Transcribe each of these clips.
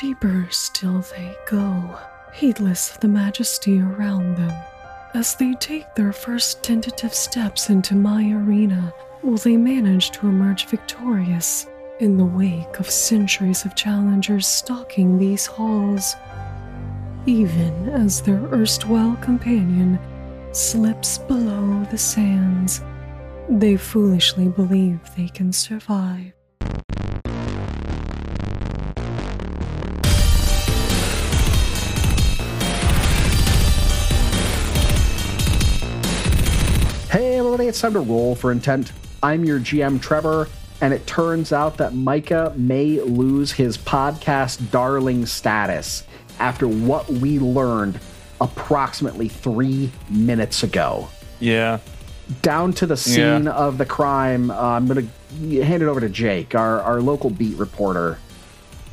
Deeper still they go, heedless of the majesty around them. As they take their first tentative steps into my arena, will they manage to emerge victorious in the wake of centuries of challengers stalking these halls? Even as their erstwhile companion slips below the sands, they foolishly believe they can survive. It's time to roll for intent. I'm your GM, Trevor, and it turns out that Micah may lose his podcast darling status after what we learned approximately three minutes ago. Yeah. Down to the scene Yeah. of the crime, uh, I'm going to hand it over to Jake, our, our local beat reporter.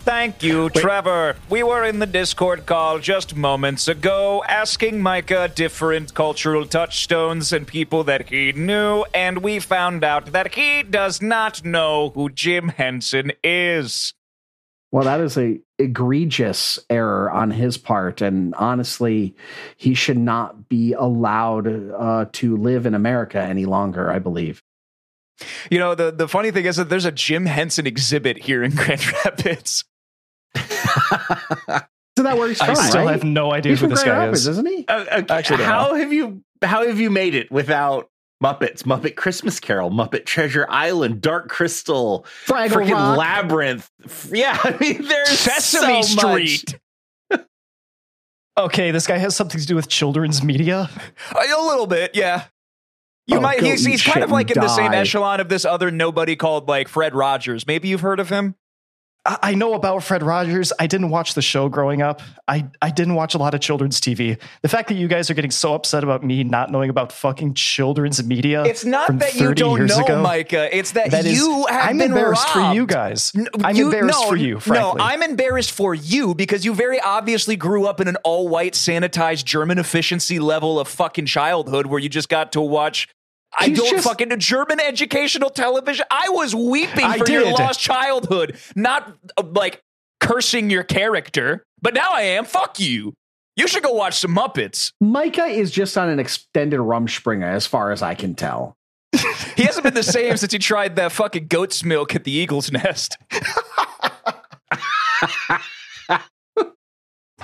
Thank you, Trevor. We were in the Discord call just moments ago asking Micah different cultural touchstones and people that he knew, and we found out that he does not know who Jim Henson is. Well, that is a egregious error on his part, and honestly, he should not be allowed uh, to live in America any longer. I believe. You know, the, the funny thing is that there's a Jim Henson exhibit here in Grand Rapids. Isn't that where he's I still right? have no idea He's who this guy Rapids, is. isn't he? Uh, uh, Actually, how know. have you how have you made it without Muppets, Muppet Christmas Carol, Muppet Treasure Island, Dark Crystal, Fraggle freaking Rock. Labyrinth? Yeah, I mean, there's Sesame so much. Street. Okay, this guy has something to do with children's media. A little bit, yeah. You Oh, might. He's, he's kind of like in and the same echelon of this other nobody called like Fred Rogers. Maybe you've heard of him. I, know about Fred Rogers. I didn't watch the show growing up. I, I didn't watch a lot of children's TV. The fact that you guys are getting so upset about me not knowing about fucking children's media. It's not that you don't know, ago, Micah. It's that, that is- you have I'm been embarrassed for you guys. I'm you- embarrassed no, for you, frankly. No, I'm embarrassed for you because you very obviously grew up in an all white, sanitized German efficiency level of fucking childhood where you just got to watch. I He's don't just- fucking German educational television. I was weeping I for your lost childhood, not uh, like cursing your character. But now I am. Fuck you. You should go watch some Muppets. Micah is just on an extended Rumspringa, as far as I can tell. He hasn't been the same since he tried that fucking goat's milk at the Eagle's Nest.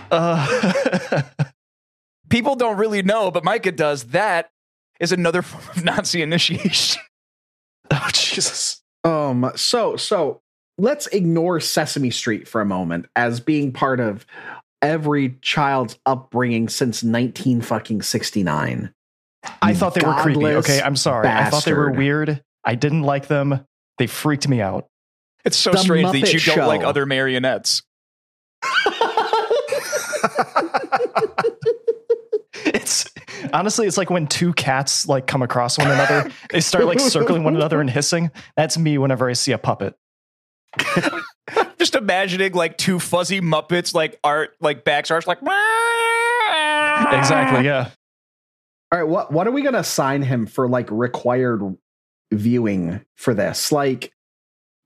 Uh, People don't really know, but Micah does. That is another form of Nazi initiation. oh, Jesus. Um. So so let's ignore Sesame Street for a moment as being part of every child's upbringing since nineteen fucking sixty nine. I thought they were creepy. Okay, I'm sorry. I thought they were weird. I didn't like them. They freaked me out. It's so The strange that you Show. don't like other marionettes. It's honestly, it's like when two cats like come across one another. They start like circling one another and hissing. That's me whenever I see a puppet. Just imagining like two fuzzy Muppets, like art, like backs arch, like Exactly. Yeah. All right, what what are we gonna assign him for like required viewing for this? Like,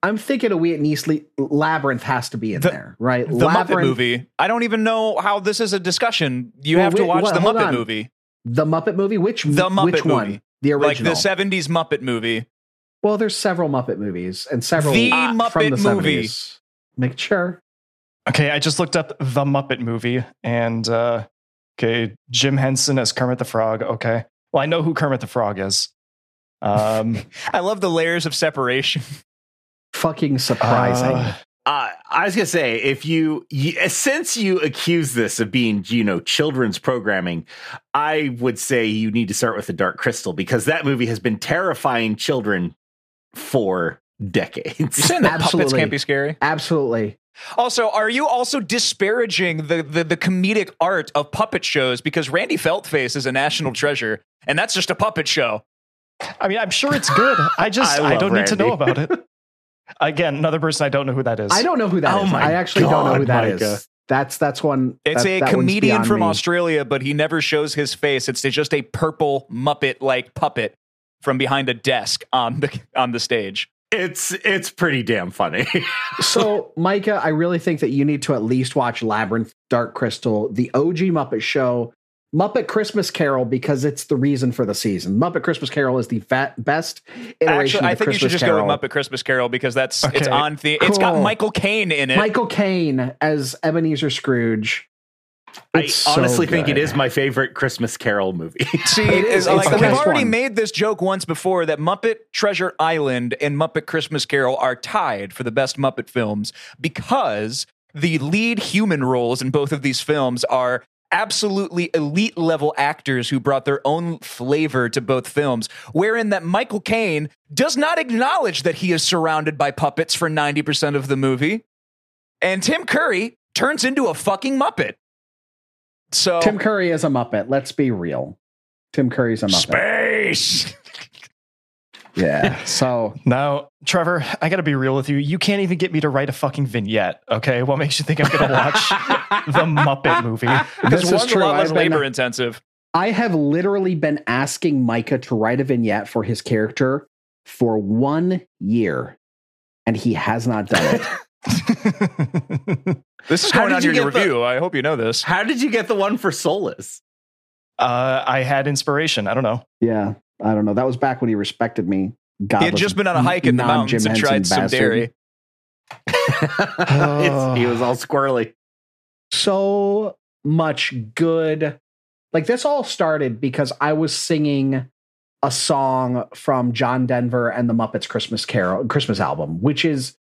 I'm thinking a we at Nice Labyrinth has to be in The- there, right? The Muppet movie. I don't even know how this is a discussion. You Well, have to wait, watch well, the Muppet on. movie, the Muppet movie. Which The Muppet which one? movie. The original, like the '70s Muppet movie. well, there's several Muppet movies and several The uh, Muppet from the movie. 70s. Make sure. Okay, I just looked up the Muppet movie and uh okay, Jim Henson as Kermit the Frog. Okay. Well, I know who Kermit the Frog is. Um I love the layers of separation. Fucking surprising. uh, Uh, I was gonna say, if you, you uh, since you accuse this of being, you know, children's programming, I would say you need to start with the Dark Crystal because that movie has been terrifying children for decades. You're saying that puppets can't be scary? Absolutely. Also, are you also disparaging the, the the comedic art of puppet shows because Randy Feltface is a national treasure and that's just a puppet show? I mean, I'm sure it's good. I just I I, don't need to know about it. Again, another person I don't know who that is. I don't know who that oh is. Oh my I actually don't know who God, that is. Micah. That's that's one. It's that- a that comedian from me. Australia, but he never shows his face. It's just a purple Muppet like puppet from behind a desk on the on the stage. It's it's pretty damn funny. so, Micah, I really think that you need to at least watch Labyrinth, Dark Crystal, the OG Muppet Show, Muppet Christmas Carol, because it's the reason for the season. Muppet Christmas Carol is the fat, best iteration Actually, I think Christmas you should just Carol. go with Muppet Christmas Carol because that's it's Okay, on the. It's got. Michael Caine in it. Michael Caine as Ebenezer Scrooge. I It's so honestly think it is my favorite Christmas Carol movie. See, It is. is like It's the we've best already one. made this joke once before that Muppet Treasure Island and Muppet Christmas Carol are tied for the best Muppet films because the lead human roles in both of these films are absolutely elite level actors who brought their own flavor to both films wherein that Michael Caine does not acknowledge that he is surrounded by puppets for 90% of the movie and Tim Curry turns into a fucking Muppet. So Tim Curry is a Muppet. Let's be real. Tim Curry's a Muppet. space. Yeah. So Now, Trevor, I got to be real with you. You can't even get me to write a fucking vignette. Okay, what makes you think I'm going to watch the Muppet movie? Because This is one's a true. lot less I've been- labor intensive. I have literally been asking Micah to write a vignette for his character for one year, and he has not done it. This is How going did on you your get the- review. I hope you know this. How did you get the one for Solus? uh, I had inspiration. I don't know. yeah. I don't know. That was back when he respected me. God, He had just been on a hike in the mountains and tried some dairy. He was all squirrely. so much good. Like this all started because I was singing a song from John Denver and the Muppets Christmas Carol Christmas album, which is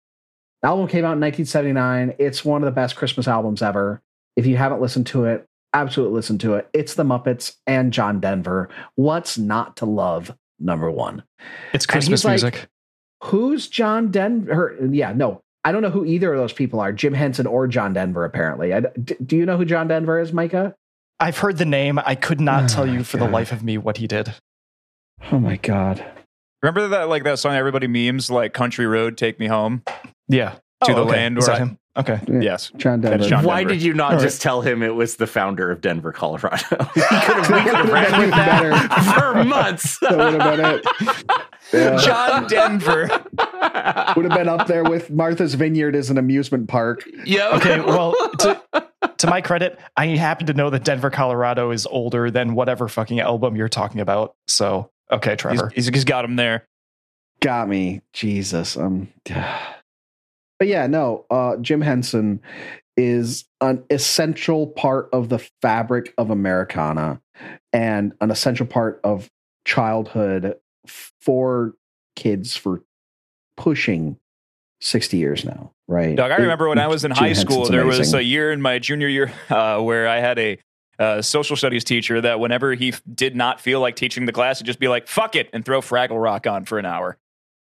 the album came out in 1979. It's one of the best Christmas albums ever. If you haven't listened to it, absolutely listen to it. It's the Muppets and John Denver. What's not to love? Number one. It's And he's Christmas like- music. Who's John Denver? Yeah, no, I don't know who either of those people are. Jim Henson or John Denver. Apparently, I, d- do you know who John Denver is, Micah? I've heard the name. I could not Oh tell you for the life of me what he did. Oh my god. Remember that like that song everybody memes like Country Road Take Me Home? Yeah. To oh, the okay. land Is where that I- him? Okay. Yeah. Yes. John Denver. That's John Why Denver. did you not All right. just tell him it was the founder of Denver, Colorado? we could have, we could have That ran with would've been that for months. That would have been it. Yeah. John Denver. Would have been up there with Martha's Vineyard as an amusement park. yeah. Okay. Well, to, to my credit, I happen to know that Denver, Colorado is older than whatever fucking album you're talking about. So, okay, He's, Trevor. he's, he's got him there. Got me. Jesus. Um But yeah, no, uh Jim Henson is an essential part of the fabric of Americana and an essential part of childhood for kids for pushing 60 years now, right? Doug, I remember when I was in Jim high school, Henson's there was a year in my junior year uh, where I had a uh, social studies teacher that whenever he f- did not feel like teaching the class, he'd just be like, fuck it, and throw Fraggle Rock on for an hour.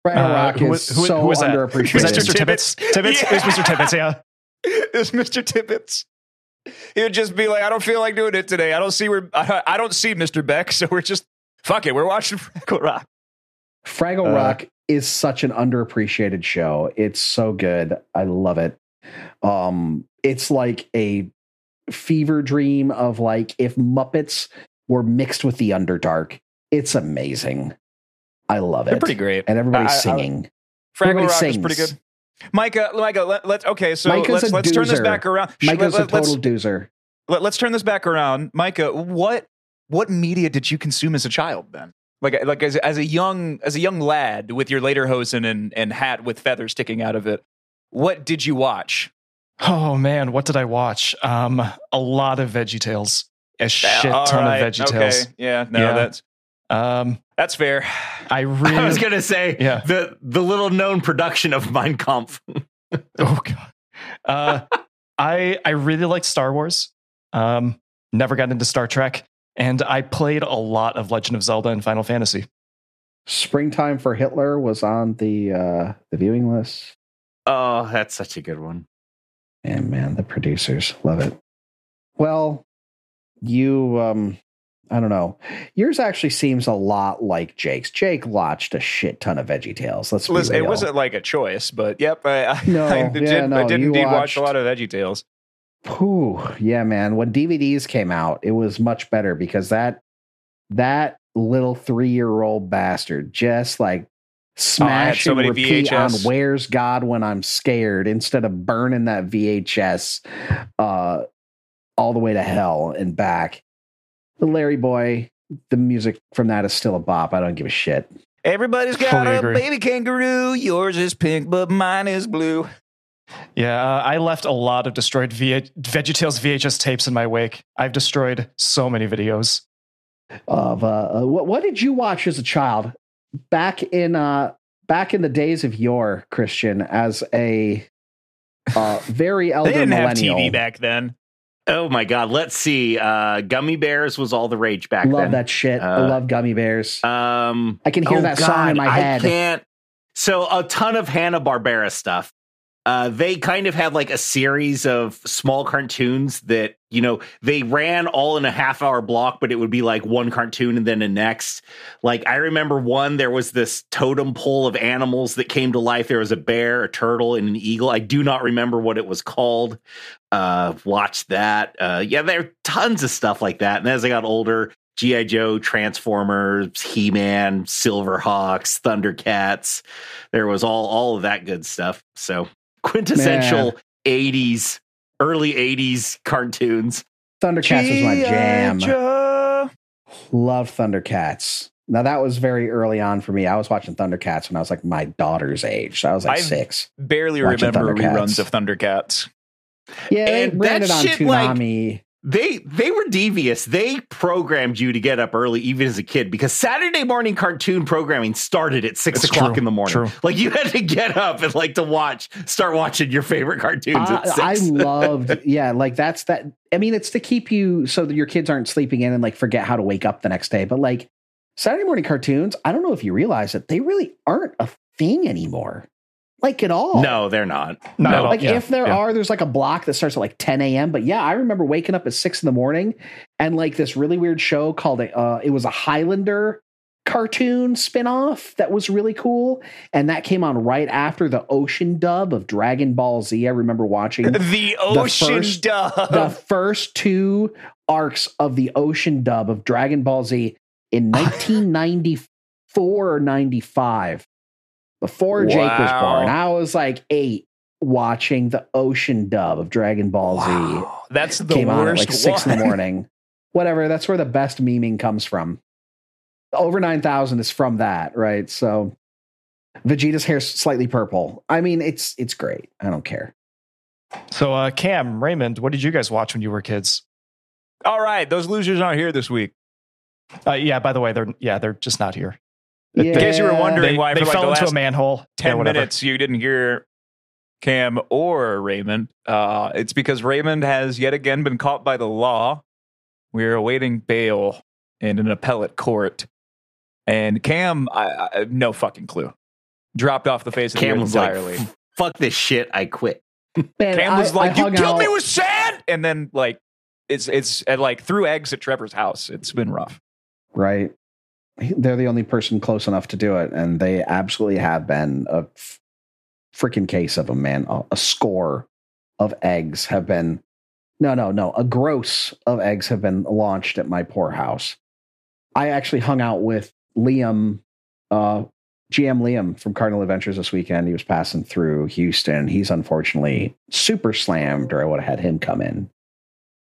Fraggle Uh, Rock who is was- who- so who was that? underappreciated. Was that Mr. Mr. Tibbets? Tibbets? Yeah. It was Mr. Tibbets, yeah. it was Mr. Tibbets. He would just be like, I don't feel like doing it today. I don't see where I, I don't see Mr. Beck, so we're just fuck it. We're watching Fraggle Rock. Fraggle Uh, Rock is such an underappreciated show. It's so good. I love it. Um, it's like a fever dream of like if Muppets were mixed with the Underdark. It's amazing. I love They're it. pretty great. And everybody's I- I- singing. Fraggle Everybody Rock is sings. pretty good. Micah, Micah, let, let's okay. So Micah's let's a let's turn this doozer. back around. Sh- Micah's let, a let's- total doozer. let, us turn this back around, Micah. What what media did you consume as a child then? Like like as, as a young as a young lad with your later hosen and, and hat with feathers sticking out of it. What did you watch? Oh man, what did I watch? Um, a lot of Veggie Tales. A shit All ton right, of Veggie okay. Tales. Yeah, no, Yeah. that's Um, that's fair. I really. I was gonna say Yeah. the the little known production of Mein Kampf. oh god. Uh, I I really liked Star Wars. Um, never got into Star Trek, and I played a lot of Legend of Zelda and Final Fantasy. Springtime for Hitler was on the uh the viewing list. Oh, that's such a good one. And man, the producers love it. Well, you um I don't know. Yours actually seems a lot like Jake's. Jake watched a shit ton of Veggie Tales. Let's Listen, it wasn't like a choice, but yep, I, I, No, I yeah, did, no, I did indeed watch a lot of Veggie Tales. Whew, yeah, man. When DVDs came out, it was much better because that that little three year old bastard just like smash so and many repeat on "Where's God When I'm Scared" instead of burning that VHS uh, all the way to hell and back. The Larry Boy, the music from that is still a bop. I don't give a shit. Everybody's got Fully a agree. baby kangaroo. Yours is pink, but mine is blue. Yeah, uh, I left a lot of destroyed v- VeggieTales VHS tapes in my wake. I've destroyed so many videos. Of uh, uh, what, what did you watch as a child back in uh, back in the days of your Christian, as a uh, very elder They didn't have millennial? TV back then. Oh my god, let's see. Uh Gummy Bears was all the rage back I love then. that shit. I Uh, love gummy bears. Um I can hear oh that song in my I head. can't. So a ton of Hanna Barbera stuff. Uh, they kind of had like a series of small cartoons that you know they ran all in a half hour block, but it would be like one cartoon and then the next. Like I remember one, there was this totem pole of animals that came to life. There was a bear, a turtle, and an eagle. I do not remember what it was called. Uh, watch that. Uh, yeah, there are tons of stuff like that. And as I got older, G.I. Joe, Transformers, He Man, Silverhawks, Thundercats. There was all all of that good stuff. So quintessential 80s, early 80s cartoons. Thundercats was my jam. Joe. Love Thundercats. Now that was very early on for me. I was watching Thundercats when I was like my daughter's age. So I was like I've- six. Barely remember Thundercats. reruns of Thundercats. Yeah, they And ran that it on shit, like- Toonami. They they were devious. They programmed you to get up early even as a kid because Saturday morning cartoon programming started at six o'clock true, in the morning. true. Like you had to get up and like to watch, start watching your favorite cartoons at six. I, I loved, yeah, like that's that. I mean, it's to keep you so that your kids aren't sleeping in and like forget how to wake up the next day. But like Saturday morning cartoons, I don't know if you realize it, they really aren't a thing anymore, like at all. no, they're not. Not no. at all. Like Yeah, if there yeah. are, there's like a block that starts at like 10 a.m. But yeah, I remember waking up at six in the morning and like this really weird show called uh, it was a Highlander cartoon spinoff that was really cool, and that came on right after the Ocean dub of Dragon Ball Z. I remember watching The ocean first- dub. the first two arcs of the Ocean dub of Dragon Ball Z in 1994 or 95, before Jake was born. I was like eight watching the Ocean dub of Dragon Ball Z. That's the Came on at worst like six in the morning. Whatever. That's where the best memeing comes from. Over 9,000 is from that, right? So Vegeta's hair's slightly purple. I mean, it's it's great. I don't care. So, uh, Cam, Raymond, what did you guys watch when you were kids? All right, those losers aren't here this week. Uh, yeah, by the way, they're yeah, they're just not here. In case you were wondering They, why they for like fell the into last a manhole. 10 whatever. minutes you didn't hear Cam or Raymond. Uh, it's because Raymond has yet again been caught by the law. We're awaiting bail in an appellate court. And Cam, I, I no fucking clue. Dropped off the face of Cam the earth was like, entirely. "Fuck this shit, I quit." Man, Cam was I- I like, "You hung killed out- me with sand," and then like it's it's and like threw eggs at Trevor's house. It's been rough. right? They're the only person close enough to do it, and they absolutely have been a f- freaking case of them, man. A, a score of eggs have been, no, no, no, a gross of eggs have been launched at my poor house. I actually hung out with Liam, uh, GM Liam from Cardinal Adventures this weekend. He was passing through Houston. He's unfortunately super slammed, or I would have had him come in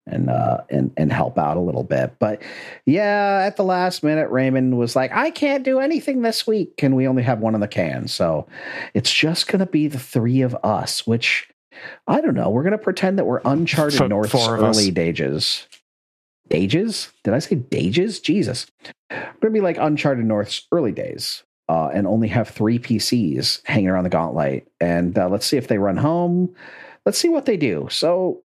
and uh and and help out a little bit. But yeah, at the last minute, Raymond was like, I can't do anything this week. And we only have one in the can. So it's just going to be the three of us, which I don't know. We're going to pretend that we're Uncharted North's four of us. early dages. Dages? Did I say dages? Jesus. We're going to be like Uncharted North's early days. Uh, and only have three PCs hanging around the Gauntlight. And uh, let's see if they run home. Let's see what they do. So,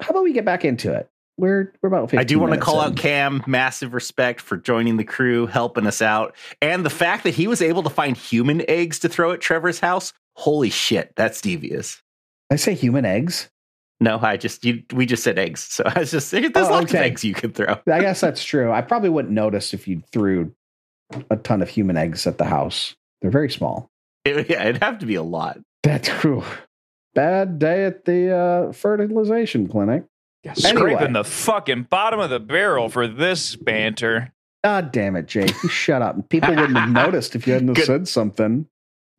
how about we get back into it? We're we're about. 15 I do want to call in. out Cam. Massive respect for joining the crew, helping us out, and the fact that he was able to find human eggs to throw at Trevor's house. Holy shit, that's devious. I say human eggs. No, I just you, we just said eggs, so I was just there's Oh, lots of eggs you could throw. I guess that's true. I probably wouldn't notice if you threw a ton of human eggs at the house. They're very small. It, yeah, it'd have to be a lot. That's true. Bad day at the uh, fertilization clinic. Scraping Anyway. the fucking bottom of the barrel for this banter. God damn it, Jake. You shut up. People wouldn't have noticed if you hadn't have Good. said something.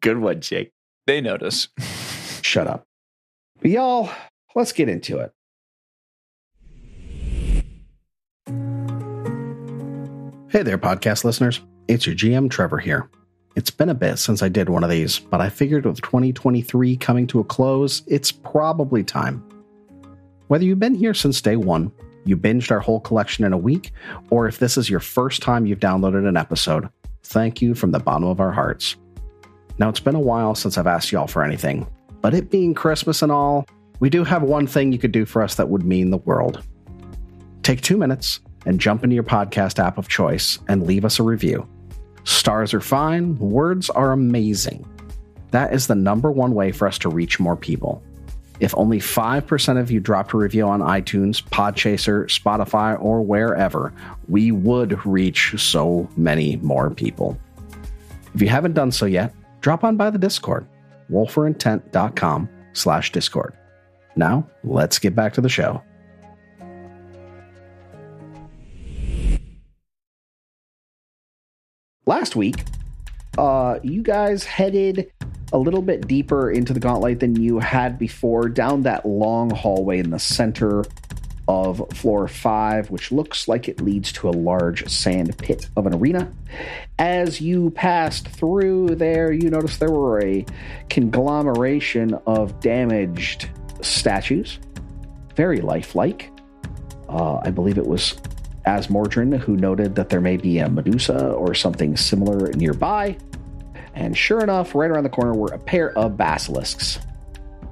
Good one, Jake. They notice. Shut up. But y'all, let's get into it. Hey there, podcast listeners. It's your GM Trevor here. It's been a bit since I did one of these, but I figured with 2023 coming to a close, it's probably time. Whether you've been here since day one, you binged our whole collection in a week, or if this is your first time you've downloaded an episode, thank you from the bottom of our hearts. Now, it's been a while since I've asked y'all for anything, but it being Christmas and all, we do have one thing you could do for us that would mean the world. Take two minutes and jump into your podcast app of choice and leave us a review. Stars are fine, words are amazing. That is the number one way for us to reach more people. If only 5% of you dropped a review on iTunes, Podchaser, Spotify, or wherever, we would reach so many more people. If you haven't done so yet, drop on by the Discord, rollforintent.com slash Discord. Now, let's get back to the show. Last week, uh, you guys headed a little bit deeper into the Gauntlight than you had before, down that long hallway in the center of floor five, which looks like it leads to a large sand pit of an arena. As you passed through there, you noticed there were a conglomeration of damaged statues, very lifelike. Uh, I believe it was Azmordryn who noted that there may be a Medusa or something similar nearby. And sure enough, right around the corner were a pair of basilisks.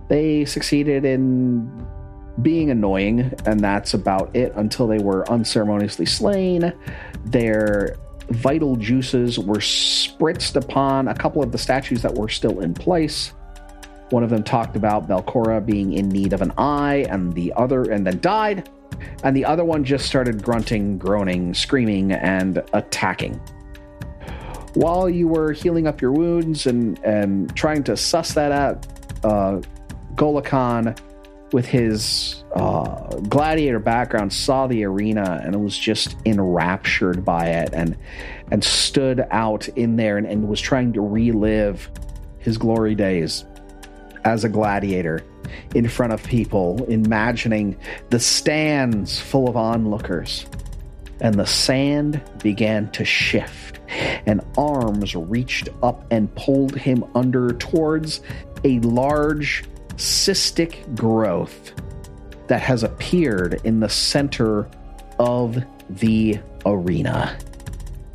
They succeeded in being annoying, and that's about it until they were unceremoniously slain. Their vital juices were spritzed upon a couple of the statues that were still in place. One of them talked about Belcorra being in need of an eye, and the other, and then died. And the other one just started grunting, groaning, screaming, and attacking. While you were healing up your wounds and and trying to suss that out, uh, Gholikhan, with his uh, gladiator background, saw the arena and was just enraptured by it, and and stood out in there and, and was trying to relive his glory days as a gladiator in front of people, imagining the stands full of onlookers. And the sand began to shift, and arms reached up and pulled him under towards a large cystic growth that has appeared in the center of the arena.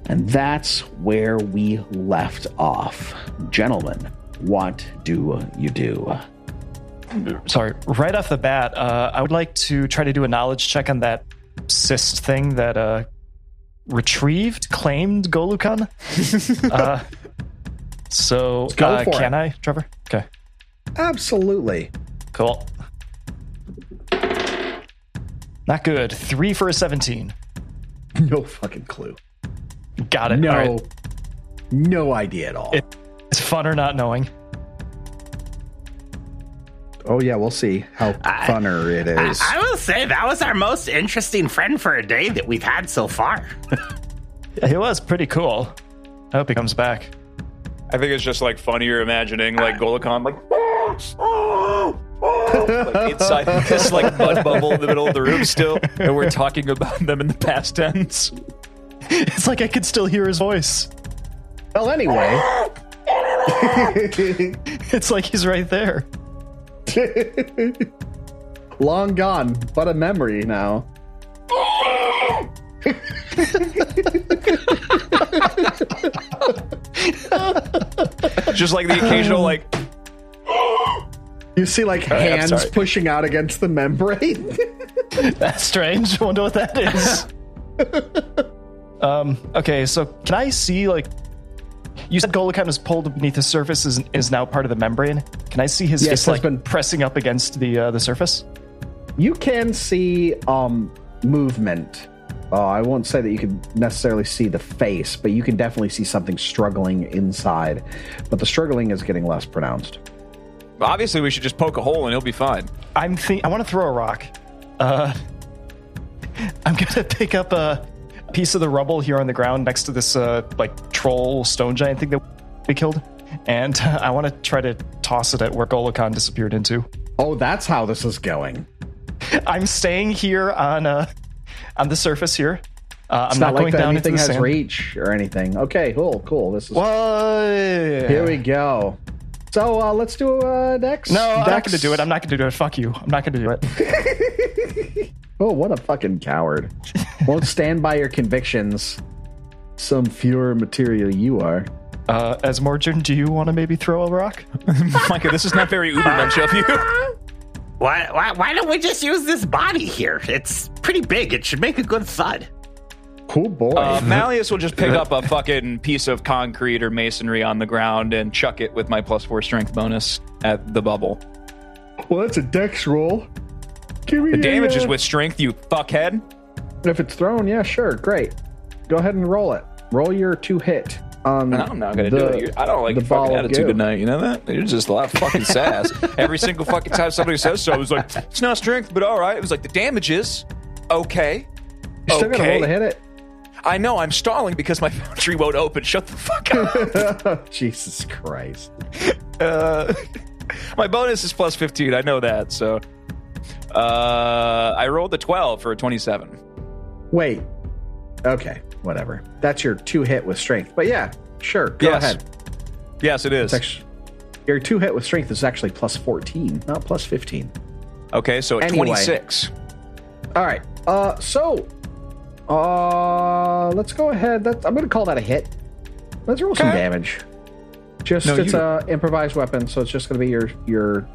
And that's where we left off. Gentlemen, what do you do? Sorry, right off the bat, uh, I would like to try to do a knowledge check on that cyst thing that uh, retrieved, claimed Gholikhan. uh, so, uh, can it. I, Trevor? Okay, Absolutely. cool. Not good. Three for a 17. No fucking clue. Got it. No, right. no idea at all. It- It's fun or not knowing. Oh yeah, we'll see how I- funner it I, is. I will say that was our most interesting friend for a day that we've had so far. It was pretty cool. I hope he comes back. I think it's just like funnier imagining like uh, Gholikhan like, like inside this like mud bubble in the middle of the room still, and we're talking about them in the past tense. It's like I could still hear his voice. well, anyway, It's like he's right there. long gone, but a memory now. Just like the occasional like You see, like hands pushing out against the membrane. That's strange. I wonder what that is. um. Okay. So can I see like? You said Gholikhan is pulled beneath the surface is, is now part of the membrane. Can I see his Yes, fist has like been- pressing up against the uh, the surface? you can see um movement. Uh, I won't say that you can necessarily see the face, but you can definitely see something struggling inside. But the struggling is getting less pronounced. obviously we should just poke a hole and he'll be fine. I'm think I want to throw a rock. Uh, I'm gonna pick up a piece of the rubble here on the ground next to this uh, like troll stone giant thing that we killed, and I want to try to toss it at where Gholikhan disappeared into. Oh, that's how this is going. I'm staying here on uh, on the surface here. Uh, I'm not, not, like going that down into anything the has sand. reach or anything. Okay, cool, cool. This is What? here we go. So uh, let's do uh, Dex. No, I'm not going to do it. I'm not going to do it. Fuck you. I'm not going to do it. Oh, what a fucking coward! Won't stand by your convictions. Some fewer material you are. Uh, Azmordryn, do you want to maybe throw a rock? Micah, this is not very Ubermensch of you. Why, why, why don't we just use this body here? It's pretty big. It should make a good thud. Cool boy. Uh, Malleus will just pick up a fucking piece of concrete or masonry on the ground and chuck it with my plus four strength bonus at the bubble. well, that's a Dex roll. Give me The damage a, is uh, with strength, you fuckhead. If it's thrown, yeah, sure, great. Go ahead and roll it. Roll your two hit. I'm not gonna the- do it. You're, I don't like the your fucking attitude tonight. You know that? You're just a lot of fucking sass. Every single fucking time somebody says so, I was like, "It's not strength, but all right." It was like the damage is okay. You're still gonna roll to hit it. I know I'm stalling because my foundry won't open. Shut the fuck up. Jesus Christ. uh, my bonus is plus 15. I know that. So uh, I rolled a 12 for a 27. Wait. Okay, whatever. That's your two hit with strength. But yeah, sure. Go Yes. ahead. Yes, it is. Actually, your two hit with strength is actually plus 14, not plus 15. Okay, so Anyway. 26. All right. Uh, so, uh, let's go ahead. That's, I'm going to call that a hit. Let's roll some damage. Just No, it's you- a improvised weapon, so it's just going to be your your.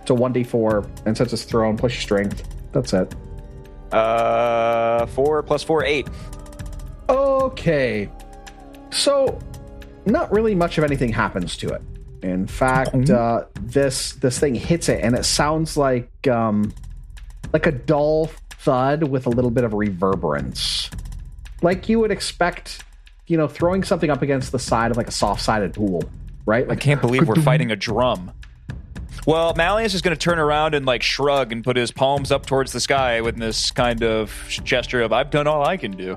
It's a one d four, and since it's thrown, plus your strength. That's it. Uh, 4 plus 4, 8. Okay. So, not really much of anything happens to it. In fact, uh, this this thing hits it, and it sounds like um, like a dull thud with a little bit of reverberance, like you would expect. You know, throwing something up against the side of like a soft-sided pool, right? I can't believe we're fighting a drum. Well, Malleus is going to turn around and like shrug and put his palms up towards the sky with this kind of gesture of "I've done all I can do."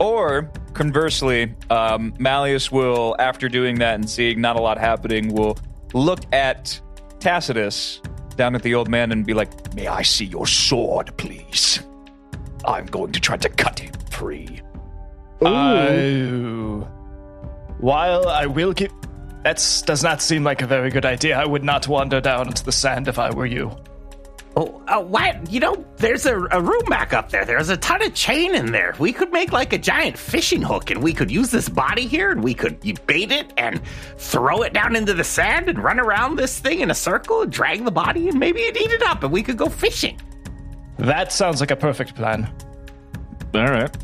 Or conversely, um, Malleus will, after doing that and seeing not a lot happening, will look at Tacitus down at the old man and be like, "May I see your sword, please? I'm going to try to cut him free." Oh. While I will keep. That does not seem like a very good idea. I would not wander down into the sand if I were you. Oh, uh, what? You know, there's a, a room back up there. There's a ton of chain in there. We could make like a giant fishing hook, and we could use this body here, and we could you bait it and throw it down into the sand and run around this thing in a circle and drag the body, and maybe it'd eat it up, and we could go fishing. That sounds like a perfect plan. All right.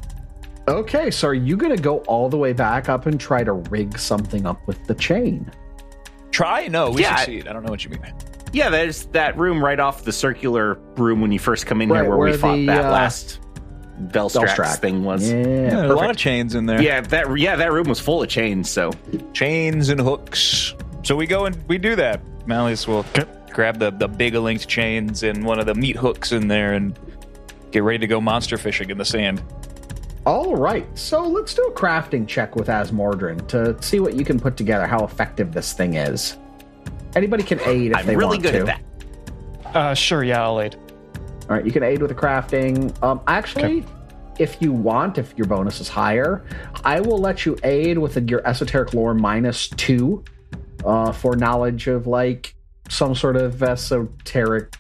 okay, so are you going to go all the way back up and try to rig something up with the chain? Try? No, we Yeah. succeed. I don't know what you mean. Yeah, there's that room right off the circular room when you first come in Right, here where, where we fought the, that uh, last Velstrax, Velstrax. thing was. Yeah, Yeah, a perfect. lot of chains in there. Yeah, that yeah, that room was full of chains. So chains and hooks. So we go and we do that. Malleus will grab the the big linked chains and one of the meat hooks in there and get ready to go monster fishing in the sand. All right, so let's do a crafting check with Azmordryn to see what you can put together, how effective this thing is. Anybody can aid if I'm they really want good to. at that. Uh, sure, yeah, I'll aid. All right, you can aid with the crafting. Um, actually, if you want, if your bonus is higher, I will let you aid with your esoteric lore minus two uh, for knowledge of like some sort of esoteric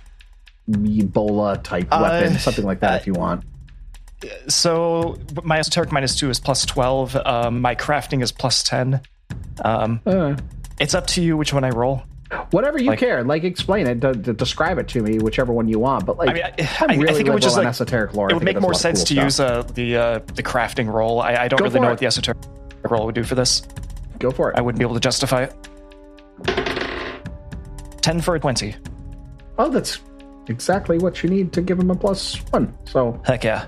Ebola type Uh, weapon, something like that, uh, if you want. So my esoteric minus two is plus 12. Um, my crafting is plus 10. Um, Uh, it's up to you which one I roll. Whatever you Like- care, like explain it, de- de- describe it to me, whichever one you want. But like, I mean, I, I'm I, I think it would just on like esoteric lore. it would make does a more sense cool to use uh, the uh, the crafting roll. I, I don't Go really know it. what the esoteric roll would do for this. Go for it. I wouldn't be able to justify it. Ten for a twenty. oh, that's exactly what you need to give him a plus one. So Heck yeah!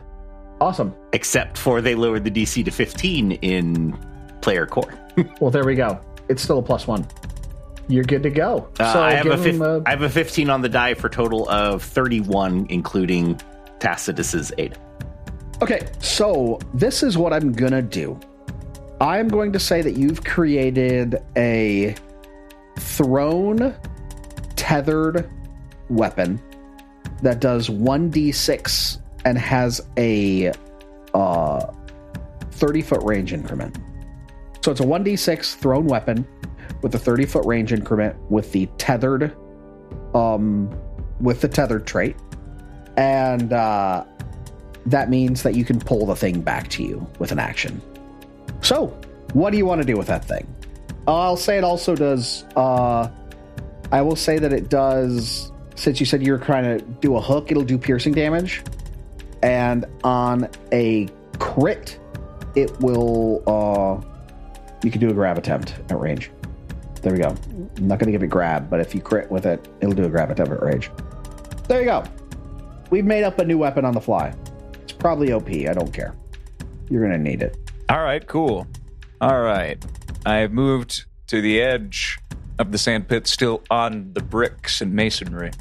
awesome. Except for they lowered the DC to 15 in player core. Well, there we go. It's still a plus one. You're good to go. Uh, so I have a fif- a, I have a 15 on the die for total of 31, including Tacitus's aid. Okay, so this is what I'm gonna do. I'm going to say that you've created a thrown tethered weapon that does 1d6 and has a uh, 30 foot range increment. So it's a 1d6 thrown weapon with a 30 foot range increment with the tethered um with the tethered trait. And uh that means that you can pull the thing back to you with an action. So, what do you want to do with that thing? I'll say it also does. Uh, I will say that it does. Since you said you're trying to do a hook, it'll do piercing damage, and on a crit, it will. Uh, you can do a grab attempt at range. There we go. I'm not going to give it grab, but if you crit with it, it'll do a grab attempt at rage. There you go. We've made up a new weapon on the fly. It's probably OP. I don't care. You're going to need it. All right, cool. All right. I've moved to the edge of the sand pit, still on the bricks and masonry.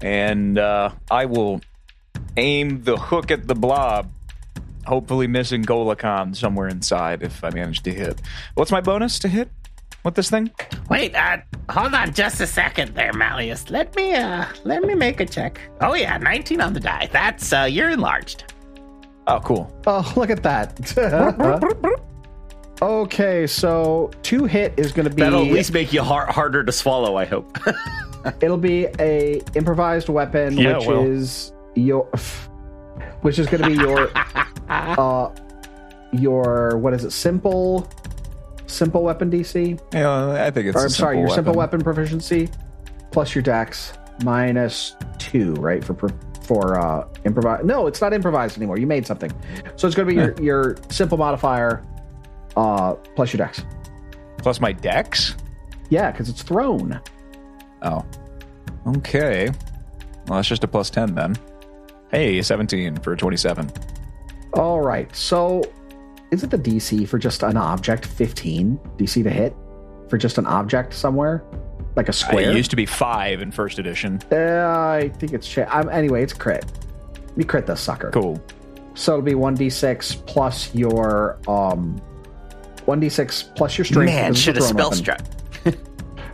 And uh, I will aim the hook at the blob, hopefully missing Gholikhan somewhere inside if I manage to hit. What's my bonus to hit with this thing? Wait, uh, hold on just a second there, Malleus. Let me, uh, let me make a check. Oh yeah, 19 on the die. That's, uh, you're enlarged. Oh, cool. Oh, look at that. okay, so two hit is going to be. That'll at least make you har- harder to swallow. I hope. It'll be a improvised weapon, Yeah, which it is your, which is going to be your, uh, your what is it? Simple, simple weapon DC. Yeah, I think it's. Or I'm sorry, your simple simple weapon proficiency plus your dex minus two, right? For for uh improvise. No, it's not improvised anymore. You made something, so it's going to be your your simple modifier, uh, plus your dex. plus my dex. Yeah, because it's thrown. Oh, okay. Well, that's just a plus ten then. Hey, seventeen for twenty-seven. All right. So, is it the DC for just an object 15 DC to hit for just an object somewhere, like a square? It used to be five in first edition. Uh, I think it's cha- um, anyway. It's crit. You crit this sucker. Cool. So it'll be one d6 plus your um, one d6 plus your strength. Man, should have a spell weapon, struck.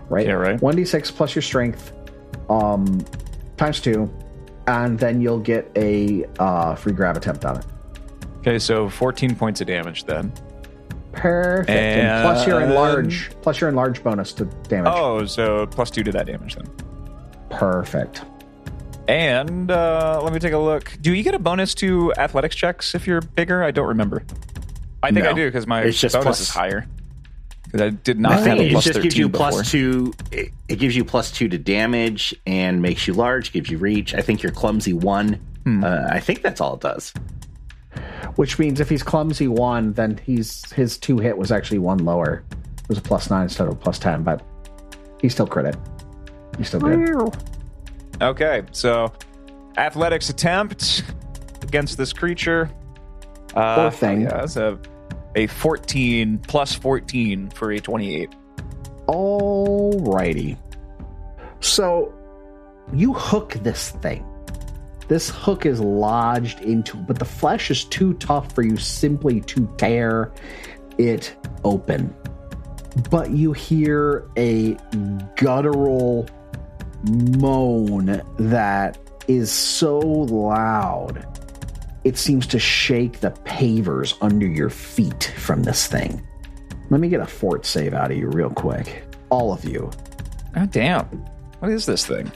right? Yeah, right. One d6 plus your strength, um, times two, and then you'll get a uh, free grab attempt on it. Okay, so fourteen points of damage then. Perfect. And, plus your enlarge, plus your enlarge bonus to damage. Oh, so plus two to that damage then. Perfect. And uh, let me take a look. Do you get a bonus to athletics checks if you're bigger? I don't remember. I think No. I do because my It's just bonus plus- is higher. Because I did not I have think a it just gives 13 you before. plus two. It, it gives you plus two to damage and makes you large. Gives you reach. I think you're clumsy one. Hmm. Uh, I think that's all it does. Which means if he's clumsy one, then he's his two hit was actually one lower. It was a plus nine instead of a plus ten, but he's still credit. He's still good. Okay, so athletics attempt against this creature. Uh, Poor thing. Yeah, that's a, a 14 plus 14 for a 28. Alrighty. So you hook this thing. This hook is lodged into, but the flesh is too tough for you simply to tear it open. But you hear a guttural moan that is so loud it seems to shake the pavers under your feet from this thing. Let me get a fort save out of you real quick. All of you. God damn. What is this thing?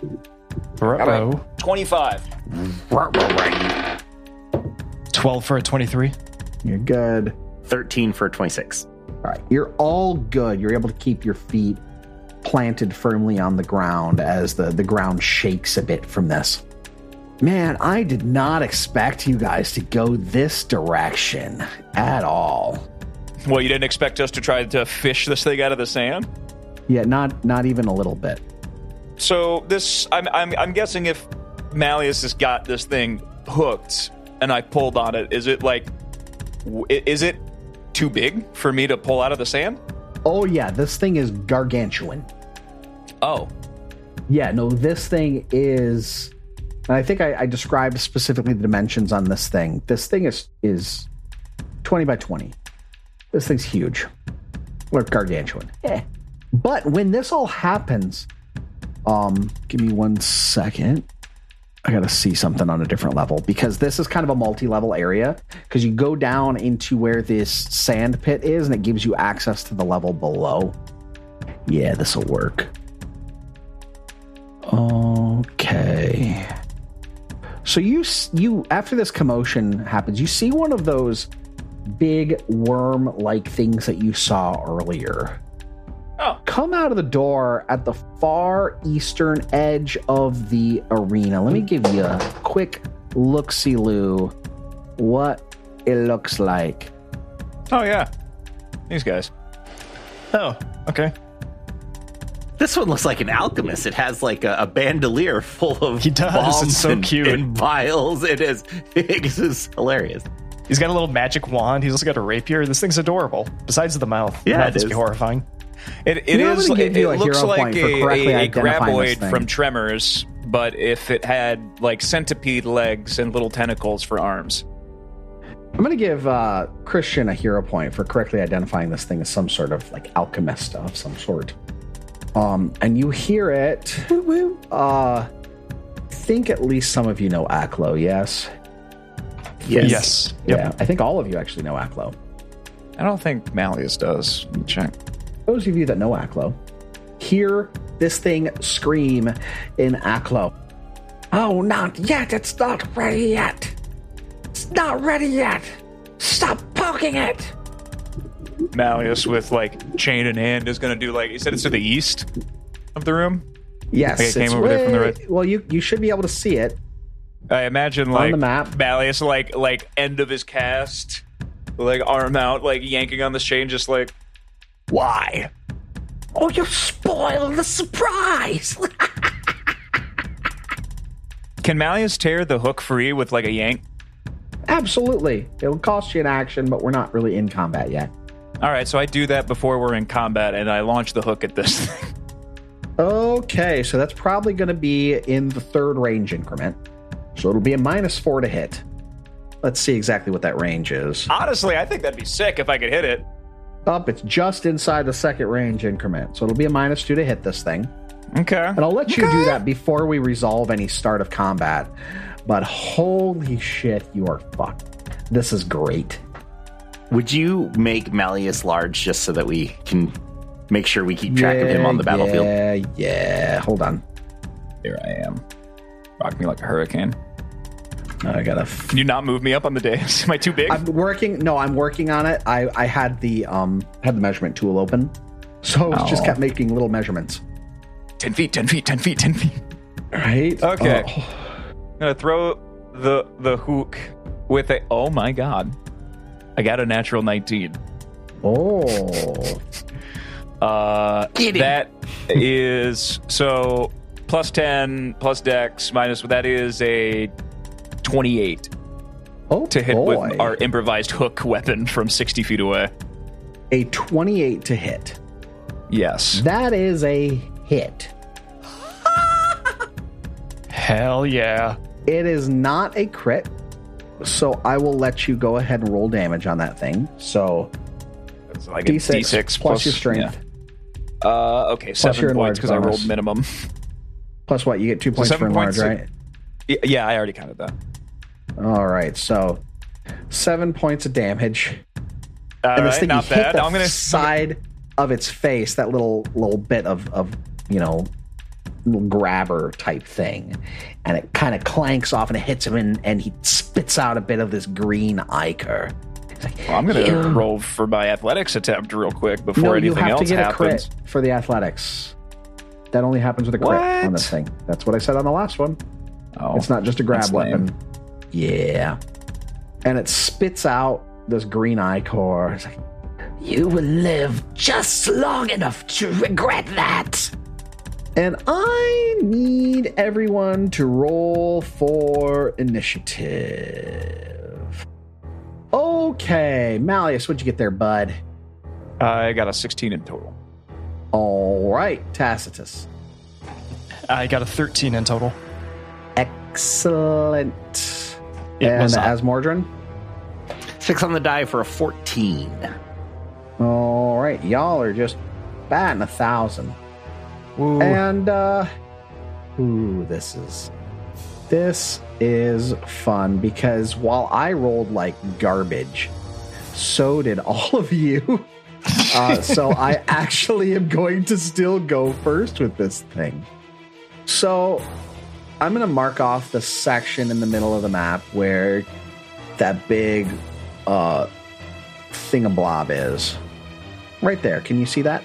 Uh-oh. 25. 12 for a 23. You're good. Thirteen for a twenty-six. All right. You're all good. You're able to keep your feet planted firmly on the ground as the, the ground shakes a bit from this. Man, I did not expect you guys to go this direction at all. Well, you didn't expect us to try to fish this thing out of the sand? Yeah, not not even a little bit. So this, I'm, I'm, I'm guessing if Malleus has got this thing hooked and I pulled on it, is it like, is it too big for me to pull out of the sand? Oh yeah, this thing is gargantuan. Oh, Yeah, no, this thing is And I think I, I described specifically the dimensions on this thing. This thing is is 20 by 20. This thing's huge. Or gargantuan. Eh. But when this all happens, um, give me one second. I gotta see something on a different level because this is kind of a multi-level area. Because you go down into where this sand pit is, and it gives you access to the level below. Yeah, this will work. Okay. So you you after this commotion happens, you see one of those big worm-like things that you saw earlier. Oh. Come out of the door at the far eastern edge of the arena. Let me give you a quick look-see loo what it looks like. Oh yeah, these guys. Oh, okay. This one looks like an alchemist. It has like a, a bandolier full of He does. bombs It's so and, cute. and vials. It is. It is hilarious. He's got a little magic wand. He's also got a rapier. This thing's adorable. Besides the mouth. Yeah, the mouth it is is. horrifying. It, it You know, is. It, you it looks like a, correctly a, a graboid from Tremors, but if it had like centipede legs and little tentacles for arms. I'm going to give uh, Christian a hero point for correctly identifying this thing as some sort of like alchemist of some sort. Um, and you hear it. Uh, think at least some of you know Aklo, yes? Yes. Yes. Yep. Yeah, I think all of you actually know Aklo. I don't think Malleus does. Let me check. Those of you that know Aklo, hear this thing scream in Aklo. Oh, not yet. It's not ready yet. It's not ready yet. Stop poking it. Malleus with like chain in hand is going to do like he said it's to the east of the room. Yes, Okay, it came over there from the right- Well, you you should be able to see it. I imagine like the map. Malleus like like end of his cast, like arm out, like yanking on this chain, just like why? Oh, you spoiled the surprise. Can Malleus tear the hook free with like a yank? Absolutely, it'll cost you an action, but we're not really in combat yet. All right, so I do that before we're in combat, and I launch the hook at this thing. Okay, so that's probably going to be in the third range increment. So it'll be a minus four to hit. Let's see exactly what that range is. Honestly, I think that'd be sick if I could hit it. Up, it's just inside the second range increment. So it'll be a minus two to hit this thing. Okay. And I'll let you do that before we resolve any start of combat. But holy shit, you are fucked. This is great. Would you make Malleus large just so that we can make sure we keep track of him on the battlefield? Yeah, yeah. Hold on. Here I am. Rock me like a hurricane. I gotta. F- Can you not move me up on the dais? Am I too big? I'm working. No, I'm working on it. I I had the um had the measurement tool open, so it just Oh. kept making little measurements. ten feet, ten feet, ten feet, ten feet. Right. Okay. Oh, I'm gonna throw the the hook with a. Oh my god! I got a natural nineteen. oh. Uh, Get that is so plus ten plus dex minus that is a twenty-eight Oh, to hit boy. with our improvised hook weapon from sixty feet away. a 28 to hit. Yes. That is a hit. Hell yeah. It is not a crit, so I will let you go ahead and roll damage on that thing. So It's like a d6, D6 plus, your strength. yeah. Uh, okay, your seven points because I rolled minimum. Plus what? You get two points for seven enlarge, points, right? Yeah, I already counted that. All right. So seven points of damage. All and this right, thing not you hit the I'm gonna side of its face, that little little bit of of you know grabber type thing, and it kind of clanks off and it hits him, and, and he spits out a bit of this green ichor. Like, Well, I'm gonna "You- roll for my athletics attempt real quick before no, anything you have else to get happens. for the athletics. That only happens with a crit on this thing. That's what I said on the last one. Oh, It's not just a grab weapon. lame. Weapon. Yeah. And it spits out this green ichor. It's like, you will live just long enough to regret that. And I need everyone to roll for initiative. Okay, Malleus, what'd you get there, bud? I got a 16 in total. All right, Tacitus. I got a 13 in total. Excellent. It and was up. Azmordryn? Six on the die for a 14. All right, y'all are just batting a thousand. And uh ooh, this is this is fun because while I rolled like garbage, so did all of you. Uh, so I actually am going to still go first with this thing. So I'm going to mark off the section in the middle of the map where that big uh, thingablob is. Right there. Can you see that?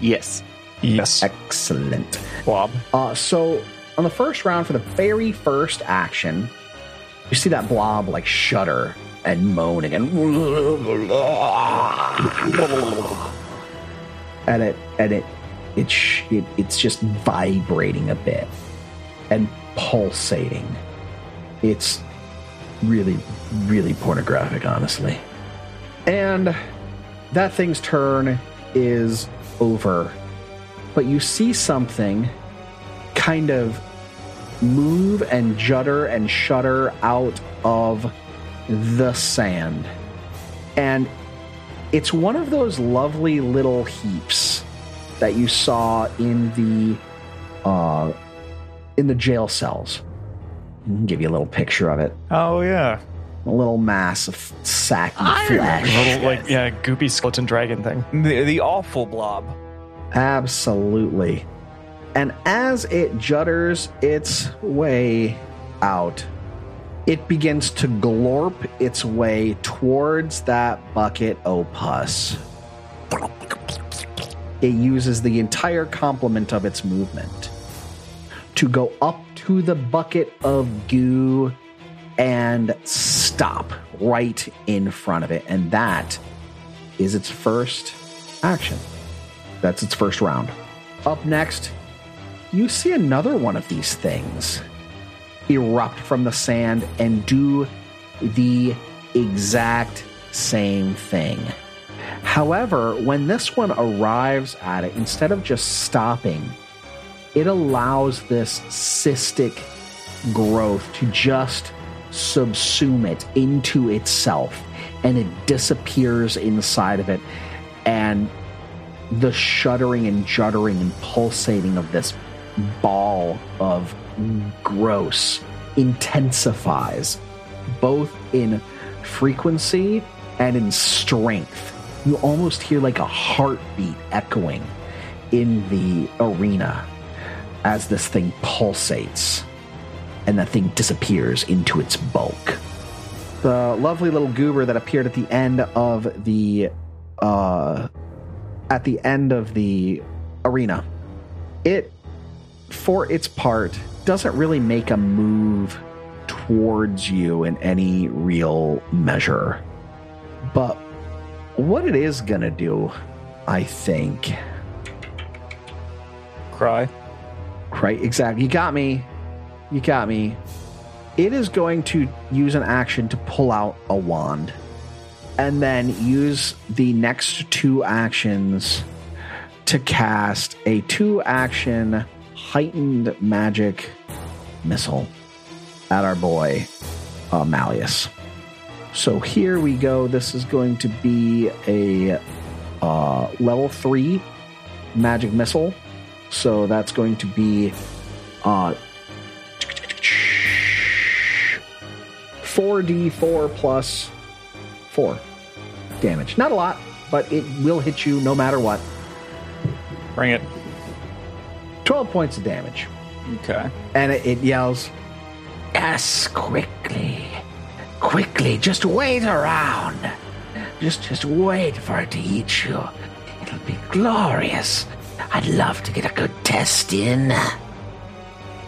Yes. Yes. Excellent. Blob. Uh, so on the first round, for the very first action, you see that blob like shudder and moan again, and it and it it, sh- it it's just vibrating a bit and pulsating. It's really really pornographic, honestly. And that thing's turn is over, but you see something kind of move and judder and shudder out of the sand. And it's one of those lovely little heaps that you saw in the uh in the jail cells. Give you a little picture of it. Oh yeah. A little mass of sacky I remember. flesh. Little like yeah, goopy skeleton dragon thing. The, the awful blob. Absolutely. And as it judders its way out, it begins to glorp its way towards that bucket opus. It uses the entire complement of its movement to go up to the bucket of goo and stop right in front of it. And that is its first action. That's its first round. Up next, you see another one of these things erupt from the sand and do the exact same thing. However, when this one arrives at it, instead of just stopping, it allows this cystic growth to just subsume it into itself and it disappears inside of it. And the shuddering and juddering and pulsating of this ball of gross intensifies both in frequency and in strength. You almost hear like a heartbeat echoing in the arena as this thing pulsates and that thing disappears into its bulk. The lovely little goober that appeared at the end of the uh at the end of the arena. It, for its part, doesn't really make a move towards you in any real measure. But what it is going to do, I think, Cry. Right? Exactly. You got me. You got me. It is going to use an action to pull out a wand and then use the next two actions to cast a two action heightened magic missile at our boy uh, Malleus. So here we go. This is going to be a uh, level three magic missile. So that's going to be uh, 4d4 plus 4 damage. Not a lot, but it will hit you no matter what. Bring it. 12 points of damage. Okay. And it, it yells, Yes, quickly. Quickly, just wait around. Just just wait for it to eat you. It'll be glorious. I'd love to get a good test in.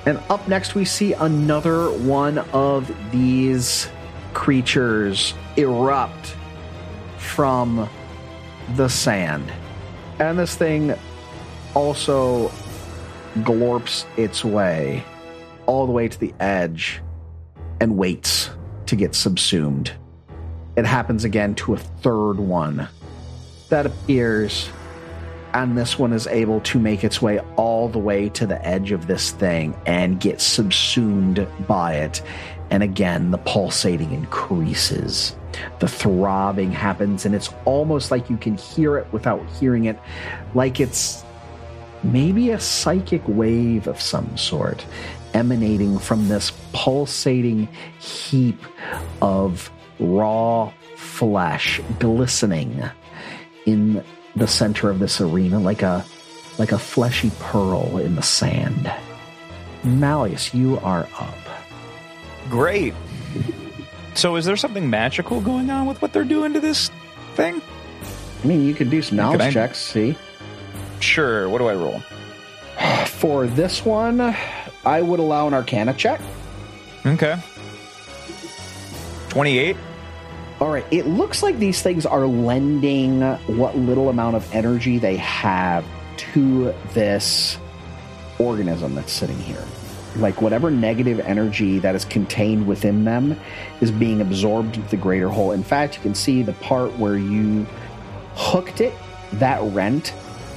And up next, we see another one of these creatures erupt from the sand. And this thing also glorps its way all the way to the edge and waits to get subsumed. It happens again to a third one that appears and this one is able to make its way all the way to the edge of this thing and get subsumed by it. And again, the pulsating increases. The throbbing happens, and it's almost like you can hear it without hearing it, like it's maybe a psychic wave of some sort emanating from this pulsating heap of raw flesh glistening in the center of this arena like a like a fleshy pearl in the sand. Malleus, you are up. Great. So, is there something magical going on with what they're doing to this thing? I mean, you could do some knowledge I- checks, see? Sure. What do I roll? For this one, I would allow an arcana check. Okay. 28? All right, it looks like these things are lending what little amount of energy they have to this organism that's sitting here. Like whatever negative energy that is contained within them is being absorbed into the greater whole. In fact, you can see the part where you hooked it, that rent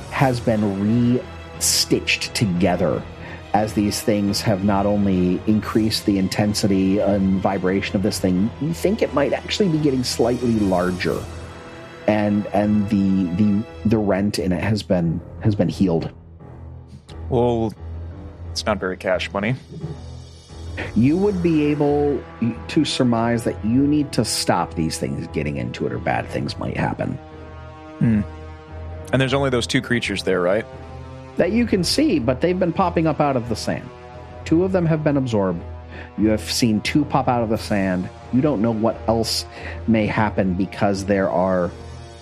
has been re stitched together as these things have not only increased the intensity and vibration of this thing, you think it might actually be getting slightly larger. And and the the the rent in it has been has been healed. Well, it's not very cash money. You would be able to surmise that you need to stop these things getting into it or bad things might happen. Hmm. And there's only those two creatures there, right? That you can see, but they've been popping up out of the sand. Two of them have been absorbed. You have seen two pop out of the sand. You don't know what else may happen because there are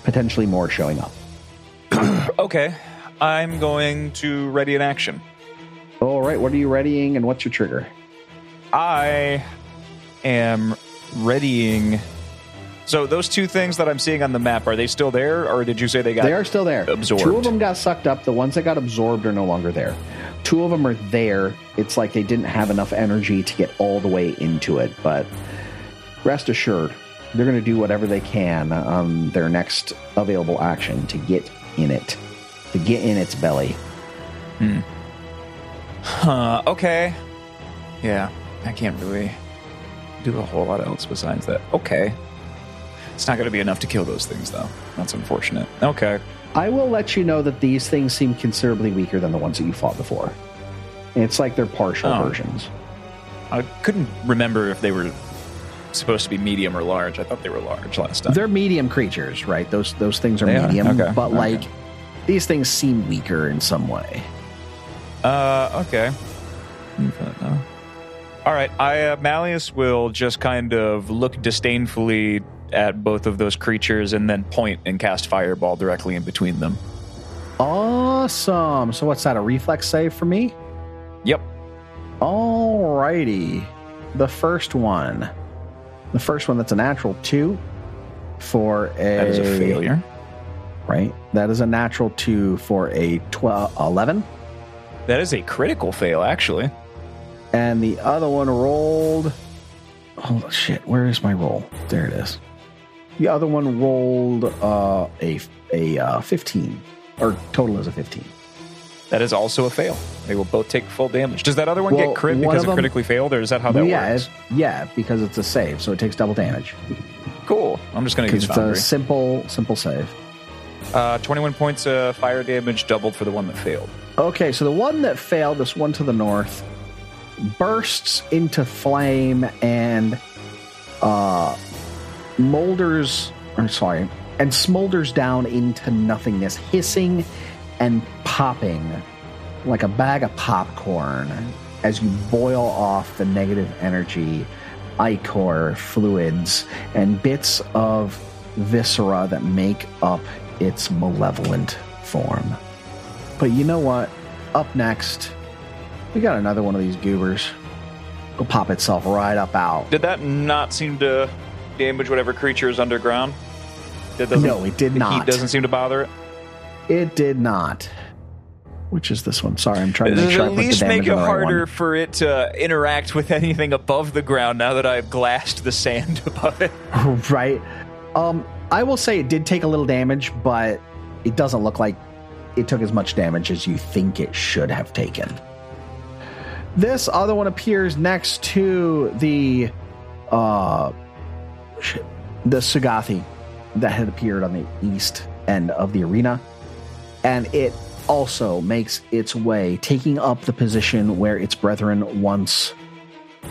potentially more showing up. Okay. I'm going to ready an action. All right, what are you readying and what's your trigger? I am readying. So those two things that I'm seeing on the map are they still there, or did you say they got? they are still there. absorbed. Two of them got sucked up. The ones that got absorbed are no longer there. Two of them are there. It's like they didn't have enough energy to get all the way into it, but rest assured, they're going to do whatever they can on their next available action to get in it, to get in its belly. Hmm. Huh, okay. Yeah, I can't really do a whole lot else besides that. Okay. It's not going to be enough to kill those things, though. That's unfortunate. Okay. I will let you know that these things seem considerably weaker than the ones that you fought before. It's like they're partial Oh. versions. I couldn't remember if they were supposed to be medium or large. I thought they were large last time. They're medium creatures, right? Those those things are They are? medium, Okay, but okay. like these things seem weaker in some way. Uh, okay. All right. I uh, Malleus will just kind of look disdainfully at both of those creatures and then point and cast fireball directly in between them. Awesome. So what's that? A reflex save for me? Yep. Alrighty. The first one. The first one that's a natural two for a That is a failure. Right? That is a natural two for a 12 11. That is a critical fail, actually. And the other one rolled Oh shit, where is my roll? There it is. The other one rolled uh, a a uh, 15 or total is a 15. That is also a fail. They will both take full damage. Does that other one Well, get crit one because it critically failed, or is that how that yeah, works? yeah, because it's a save, so it takes double damage. Cool. I'm just going to use it's a simple simple save. Uh, 21 points of fire damage, doubled for the one that failed. Okay, so the one that failed, this one to the north, bursts into flame and uh, molders, or sorry, and smolders down into nothingness, hissing and popping like a bag of popcorn as you boil off the negative energy, ichor fluids, and bits of viscera that make up its malevolent form. But you know what? Up next, we got another one of these goobers. Will pop itself right up out. Did that not seem to damage whatever creature is underground? That doesn't- No, it did the not. Heat doesn't seem to bother it. It did not. Which is this one? Sorry, I'm trying to make it sure at least make it the right harder for it to interact with anything above the ground now that I've glassed the sand above it? right? Um, I will say it did take a little damage, but it doesn't look like it took as much damage as you think it should have taken. This other one appears next to the uh the Sugathi that had appeared on the east end of the arena. And it also makes its way, taking up the position where its brethren once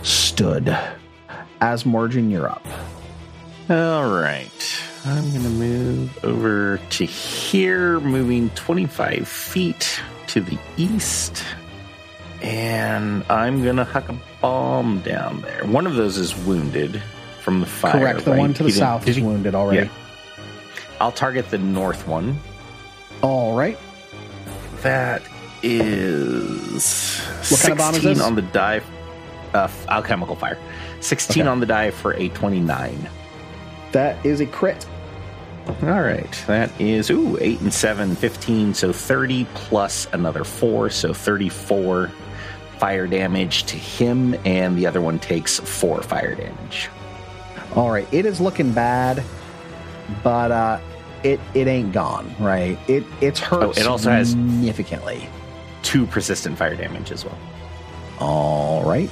stood. Azmordryn, you're up. All right. I'm going to move over to here, moving 25 feet to the east. And I'm going to huck a bomb down there. One of those is wounded from the fire. Correct. The right? one to the He south is he- wounded already. Yeah. I'll target the north one. All right. That is What kind of bomb is 16 this? on the die. Uh, alchemical fire. 16 Okay. on the die for a 29. That is a crit. All right. That is, ooh, 8 and 7, 15. So 30 plus another 4. So 34 fire damage to him. And the other one takes 4 fire damage. All right. It is looking bad, but uh it it ain't gone, right? It it's hurt Oh, it also has- significantly. 2 persistent fire damage as well. All right.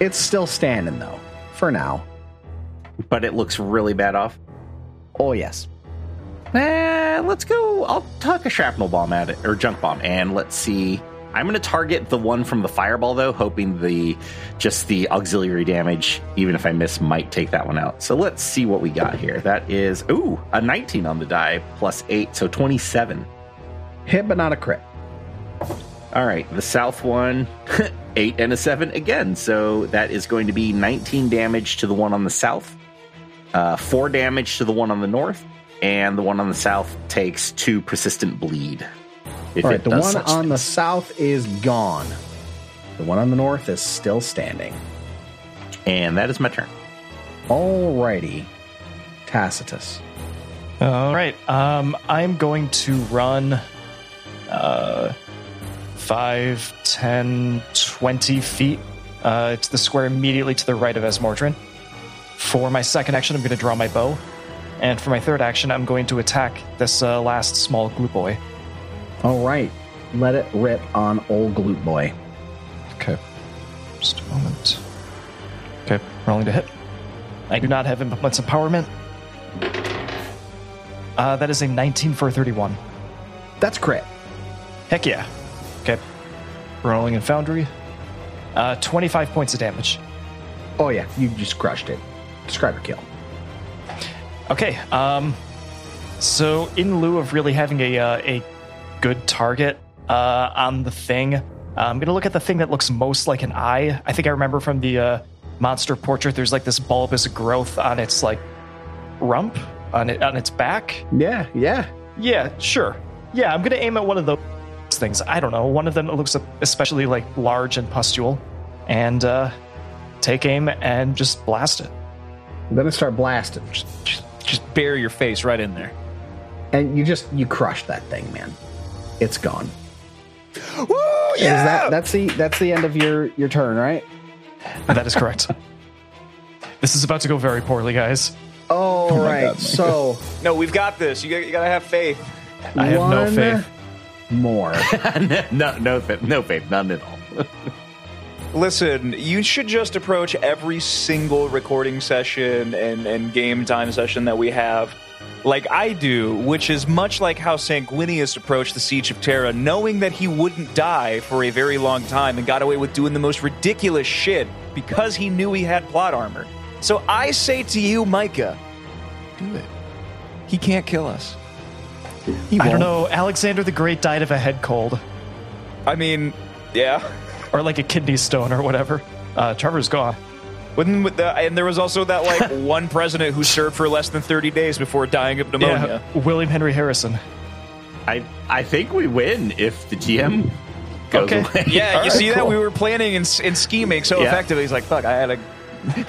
It's still standing though, for now. But it looks really bad off. Oh yes. Eh, let's go. I'll tuck a shrapnel bomb at it, or junk bomb, and let's see. I'm going to target the one from the fireball, though, hoping the just the auxiliary damage, even if I miss, might take that one out. So let's see what we got here. That is, ooh, a 19 on the die, plus 8, so 27. Hit but not a crit. All right, the south one, 8 and a 7 again. So that is going to be 19 damage to the one on the south, uh, 4 damage to the one on the north, and the one on the south takes 2 persistent bleed. If All right, it the one such on the south is gone. The one on the north is still standing. And that is my turn. Alrighty. Tacitus. All right. Um, I'm going to run uh, 5, 10, 20 feet uh, to the square immediately to the right of Azmordryn. For my second action, I'm going to draw my bow. And for my third action, I'm going to attack this uh, last small glue boy. All right. Let it rip on old glute boy. Okay. Just a moment. Okay, rolling to hit. I do not have implements empowerment. Uh, that is a 19 for a 31. That's crit. Heck yeah. Okay. Rolling in Foundry. Uh, 25 points of damage. Oh yeah, you just crushed it. Describe your kill. Okay. Um, so in lieu of really having a uh, a good target uh, on the thing, I'm gonna look at the thing that looks most like an eye. I think I remember from the uh, monster portrait. There's like this bulbous growth on its like rump on it on its back. Yeah, yeah. Yeah, sure. Yeah, I'm gonna aim at one of those things. I don't know, one of them that looks especially like large and pustule, and uh, take aim and just blast it. Then it start blasting, Just, just bury your face right in there. and you just you crush that thing, man. It's gone. Woo! Yeah! Is that that's the that's the end of your your turn, right? That is correct. this is about to go very poorly, guys. All oh right. so No, we've got this. You got, you got to have faith. I have no faith. More. no, no, faith, no faith, none at all. Listen, you should just approach every single recording session and, and game time session that we have like I do, which is much like how Sanguinius approached the Siege of Terra, knowing that he wouldn't die for a very long time and got away with doing the most ridiculous shit because he knew he had plot armor. So I say to you, Micah, do it. He can't kill us. He I won't. don't know. Alexander the Great died of a head cold, I mean, yeah. or like a kidney stone, or whatever. Uh, Trevor's gone. Wouldn't the, and there was also that like one president who served for less than 30 days before dying of pneumonia. Yeah, William Henry Harrison. I I think we win if the GM goes Okay. away. Yeah, All you right, see that we were planning and, and scheming so Yeah. effectively. He's like, "Fuck, I had a,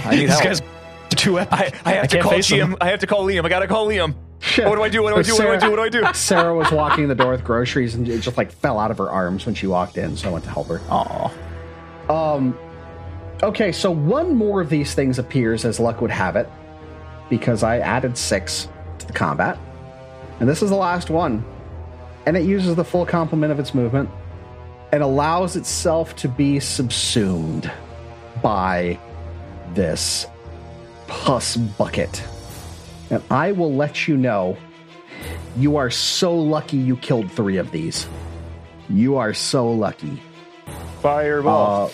I need These help. guys too epic. I, I have to call face them. GM. I have to call Liam. I gotta call Liam. Shit. What do I do? What do I do? What do I do? What do I do? Sarah was walking the door with groceries and it just like fell out of her arms when she walked in, so I went to help her. Aw. Um, okay, so one more of these things appears as luck would have it, because I added six to the combat, and this is the last one. and it uses the full complement of its movement and allows itself to be subsumed by this pus bucket. And I will let you know you are so lucky you killed three of these. You are so lucky. Fireball. Uh,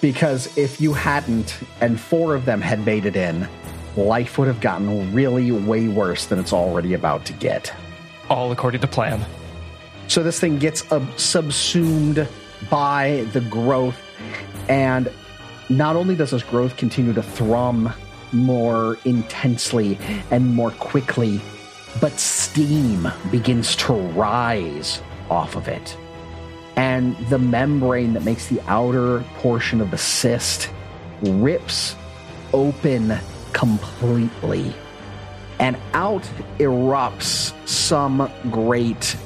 because if you hadn't and four of them had made it in, life would have gotten really way worse than it's already about to get. All according to plan. So this thing gets uh, subsumed by the growth, and not only does this growth continue to thrum more intensely and more quickly, but steam begins to rise off of it. And the membrane that makes the outer portion of the cyst rips open completely. And out erupts some great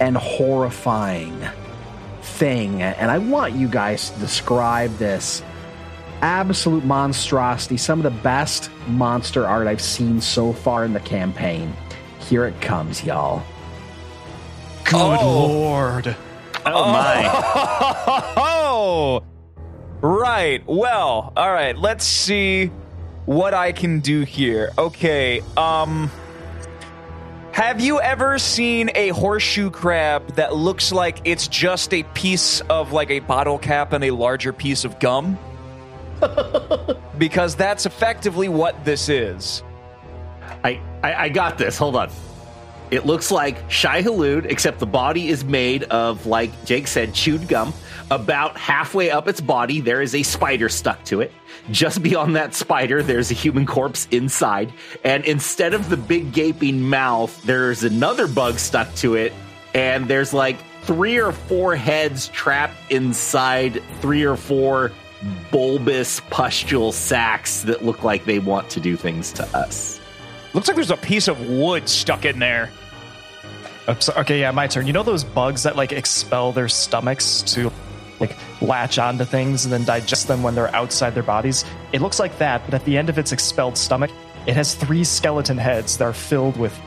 and horrifying thing. And I want you guys to describe this absolute monstrosity, some of the best monster art I've seen so far in the campaign. Here it comes, y'all. Good oh. lord. Oh my! Oh, right. Well, all right. Let's see what I can do here. Okay. Um, have you ever seen a horseshoe crab that looks like it's just a piece of like a bottle cap and a larger piece of gum? because that's effectively what this is. I, I I got this. Hold on. It looks like Shai-Hulud, except the body is made of, like Jake said, chewed gum. About halfway up its body, there is a spider stuck to it. Just beyond that spider, there's a human corpse inside. And instead of the big gaping mouth, there's another bug stuck to it. And there's like three or four heads trapped inside three or four bulbous pustule sacks that look like they want to do things to us. Looks like there's a piece of wood stuck in there. Oops, okay, yeah, my turn. You know those bugs that like expel their stomachs to like latch onto things and then digest them when they're outside their bodies? It looks like that, but at the end of its expelled stomach, it has three skeleton heads that are filled with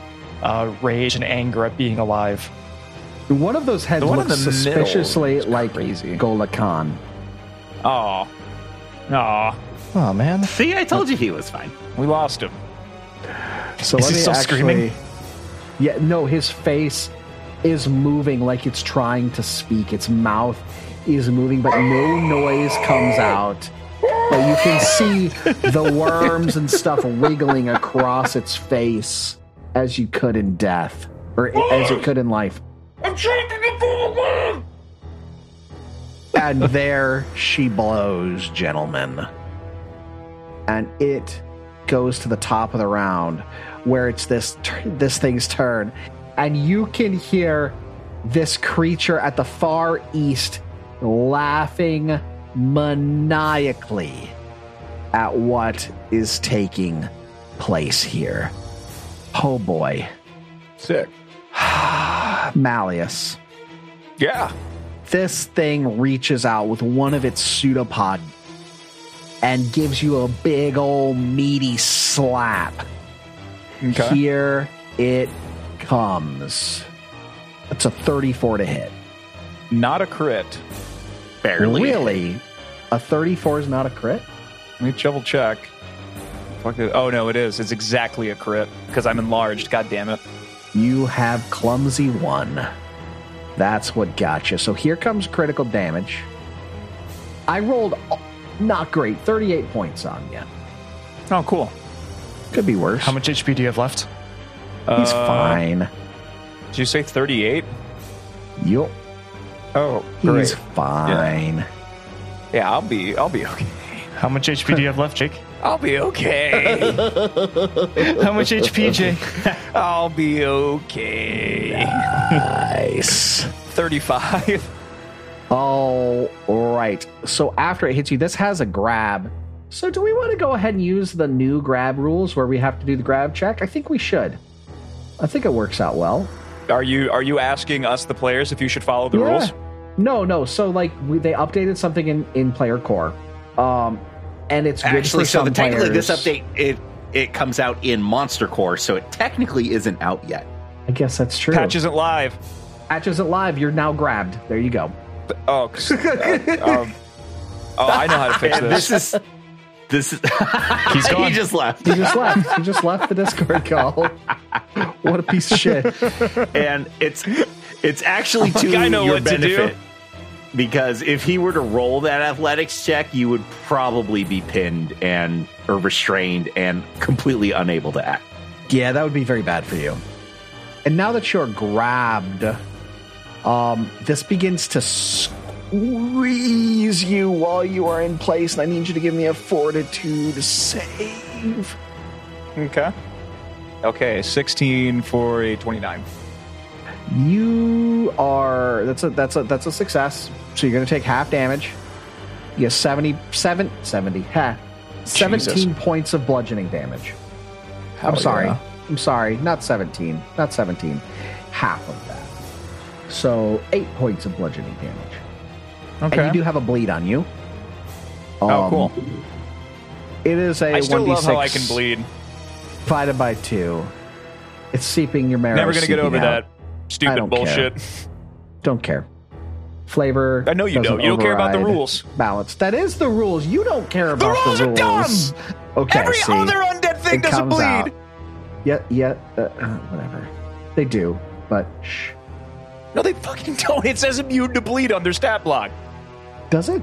uh, rage and anger at being alive. One of those heads The one in looks the middle suspiciously is like crazy. Gholikhan. Aw. Aw. Oh man, See, I told you he was fine. We lost him. So Is let he me still actually, screaming? Yeah, no, his face is moving like it's trying to speak. Its mouth is moving, but no noise comes out. But you can see the worms and stuff wiggling across its face as you could in death, or as it could in life. I'm trying to get the And there she blows, gentlemen. And it goes to the top of the round where it's this this thing's turn. And you can hear this creature at the far east laughing maniacally at what is taking place here. Oh boy. Sick. Malleus. Yeah. this thing reaches out with one of its pseudopod and gives you a big old meaty slap. Okay. Here it comes. It's a 34 to hit. Not a crit. Barely. Really? A 34 is not a crit? Let me double check. Oh no, it is. It's exactly a crit because I'm enlarged. God damn it. You have clumsy one. That's what got you. So here comes critical damage. I rolled not great, 38 points on you. Oh, cool. Could be worse. how much HP do you have left? He's Uh, fine. Did you say 38? Yup. Oh, He's fine. Yeah, I'll be. I'll be okay. How much HP do you have left, Jake? I'll be okay. How much HP, Jake? I'll be okay. Nice. 35. All right. So after it hits you, this has a grab. So do we want to go ahead and use the new grab rules where we have to do the grab check? I think we should. I think it works out well. Are you are you asking us the players if you should follow the Yeah. rules? No, no. So like we, they updated something in in player core, um, and it's good Actually, for so some the, technically, players. this update it it comes out in Monster Core, so it technically isn't out yet. I guess that's true. Patch isn't live. Atch isn't live. You're now grabbed. There you go. Oh, 'cause, uh, um, oh, I know how to fix this. this is this is He's gone. he just left. He just left. He just left the Discord call. What a piece of shit. and it's it's actually to I know your what to do. benefit because if he were to roll that athletics check, you would probably be pinned and or restrained and completely unable to act. Yeah, that would be very bad for you. And now that you're grabbed, um, this begins to squeeze you while you are in place, and I need you to give me a fortitude save. okay. Okay, 16 for a 29. You are that's a that's a that's a success. So you're going to take half damage. You get 70, seven, 70, ha, 17 Jesus. points of bludgeoning damage. I'm sorry. yeah. I'm sorry. Not 17. Not 17. Half of that. So eight points of bludgeoning damage. Okay. And you do have a bleed on you. oh, Um, cool. It is a I still 1d6 love how I can bleed. divided by two. It's seeping your marrow. Never gonna get over out. that stupid don't bullshit. Don't care. Flavor. I know you don't. You don't care about the rules. Balance. That is the rules. You don't care about The rules the rules are rules. dumb. Okay. Every see. other undead thing It doesn't comes bleed. out. Yeah, yeah, uh, uh, whatever. They do, but shh. No, they fucking don't. It says immune to bleed on their stat block. Does it?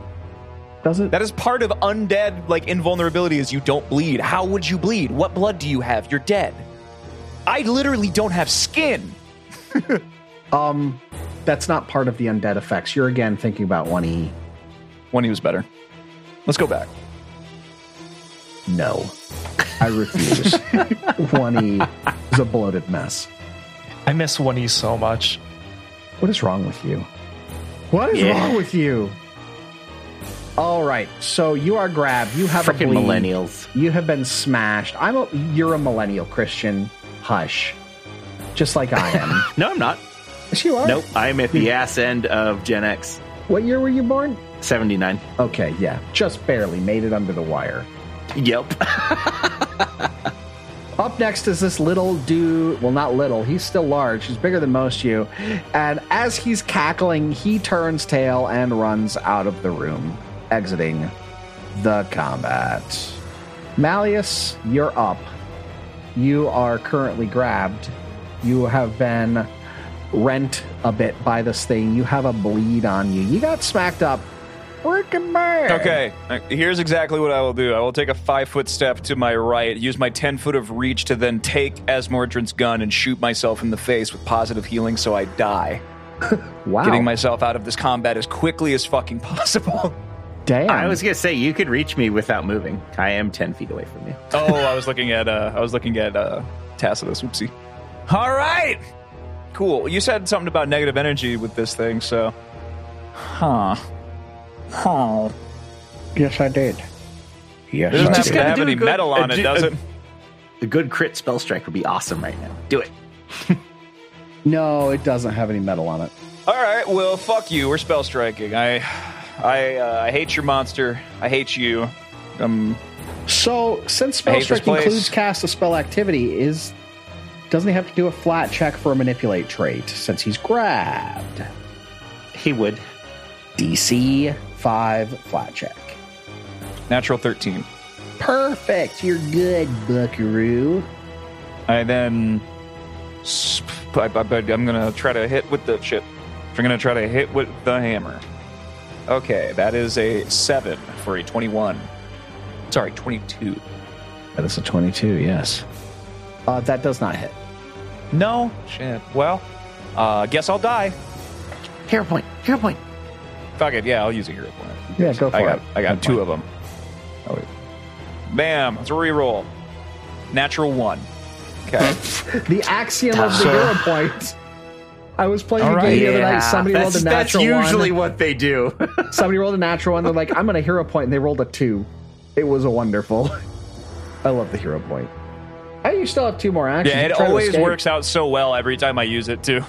Does it? That is part of undead like invulnerability is you don't bleed. How would you bleed? What blood do you have? You're dead. I literally don't have skin. um, that's not part of the undead effects. You're again thinking about one E. One he was better. Let's go back. No, I refuse. one E is a bloated mess. I miss one E so much. What is wrong with you? What is Yeah. wrong with you? All right, so you are grabbed. You have a Freaking bleed. millennials. You have been smashed. I'm a. You're a millennial Christian. Hush. Just like I am. No, I'm not. yes, you are. Nope. I'm at the ass end of Gen X. What year were you born? 79. Okay, yeah, just barely made it under the wire. Yep. Up next is this little dude. Well, not little. He's still large. He's bigger than most you. And as he's cackling, he turns tail and runs out of the room, exiting the combat. Malleus, you're up. You are currently grabbed. You have been rent a bit by this thing. You have a bleed on you. You got smacked up. Working bad. Okay, uh, here's exactly what I will do. I will take a five foot step to my right, use my 10 foot of reach to then take Azmordryn's gun and shoot myself in the face with positive healing so I die. Wow. Getting myself out of this combat as quickly as fucking possible. Damn. I was going to say, you could reach me without moving. I am 10 feet away from you. Oh, I was looking at uh I was looking at uh Tacitus. Oopsie. All right. Cool. You said something about negative energy with this thing, so Huh. Huh. Yes, I did. Yes, It doesn't I have Just to gotta have do any good- metal on a it, does a- it? A good crit spell strike would be awesome right now. Do it. No, it doesn't have any metal on it. All right, well, fuck you. We're spell striking. I, I, uh, I hate your monster. I hate you. Um, So, since I spell hate this strike place. includes cast a spell activity, is doesn't he have to do a flat check for a manipulate trait since he's grabbed? He would. DC five flat check. natural thirteen. Perfect. You're good, Buckaroo. I then, I, I, I'm gonna try to hit with the chip. I'm gonna try to hit with the hammer. Okay, that is a seven for a twenty-one. Sorry, twenty-two. That is a twenty-two. Yes. Uh, that does not hit. No shit. Well, uh, guess I'll die. Hero point. Hero point. Fuck it. Yeah, I'll use a hero point. Yeah, go for I got, it. I got Good two point. of them. Oh, wait. Bam. Let's reroll. Natural one. Okay. The axiom of the hero point. I was playing All a right. game the other night. Somebody rolled a that's, that's usually one. what they do. Somebody rolled a natural one. They're like, I'm going to hero point, and they rolled a two. It was a wonderful. I love the hero point. Hey, you still have two more actions. yeah, it always works out so well every time I use it too.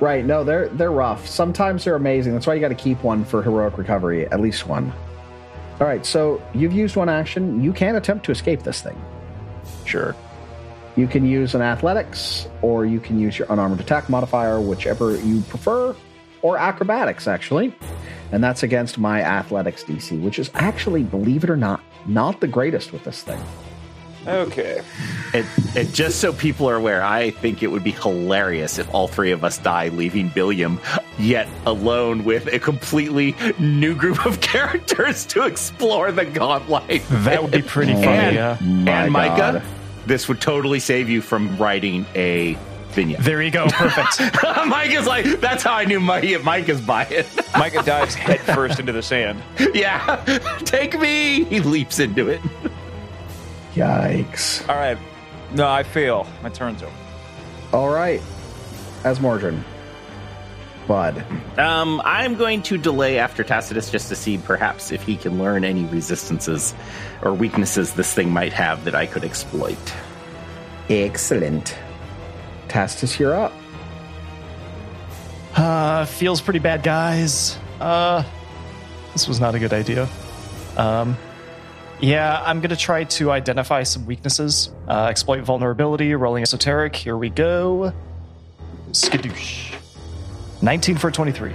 Right? No, they're they're rough. Sometimes they're amazing. That's why you got to keep one for heroic recovery, at least one. All right, so you've used one action. You can attempt to escape this thing. Sure. You can use an athletics, or you can use your unarmored attack modifier, whichever you prefer, or acrobatics, actually. And that's against my athletics DC, which is actually, believe it or not, not the greatest with this thing. Okay. And, it, just so people are aware, I think it would be hilarious if all three of us die, leaving Billiam yet alone with a completely new group of characters to explore the Gauntlight. That would be pretty funny, and, yeah. My and Micah, God. this would totally save you from writing a vignette. There you go. Perfect. Micah's like, that's how I knew Mike, Micah's buying. Micah dives headfirst into the sand. yeah, take me. He leaps into it. Yikes. All right. No, I fail. My turn's over. All right. Azmordryn. Bud. Um, I'm going to delay after Tacitus just to see perhaps if he can learn any resistances or weaknesses this thing might have that I could exploit. Excellent. Tacitus, you're up. Uh, feels pretty bad, guys. Uh, this was not a good idea. Um, yeah, I'm gonna try to identify some weaknesses. Uh, exploit vulnerability, rolling esoteric. Here we go. Skadoosh. 19 for 23.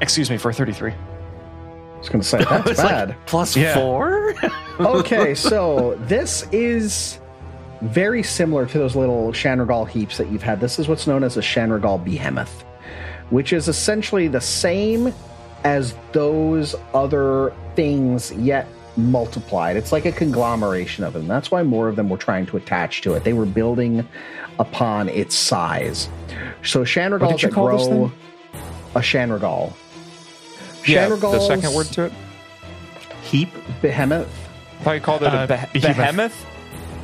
Excuse me, for 33. I was going to say, that's It's like, bad. plus Yeah. four? okay, so this is very similar to those little Shanrigol heaps that you've had. This is what's known as a Shanrigol behemoth, which is essentially the same as those other things, yet multiplied. It's like a conglomeration of them. That's why more of them were trying to attach to it. They were building upon its size. So Shanrigols did you that call this grow thing? a Shanrigol. Yeah, the second word to it. Heap? behemoth. I thought you called it Uh, a beh- behemoth. behemoth.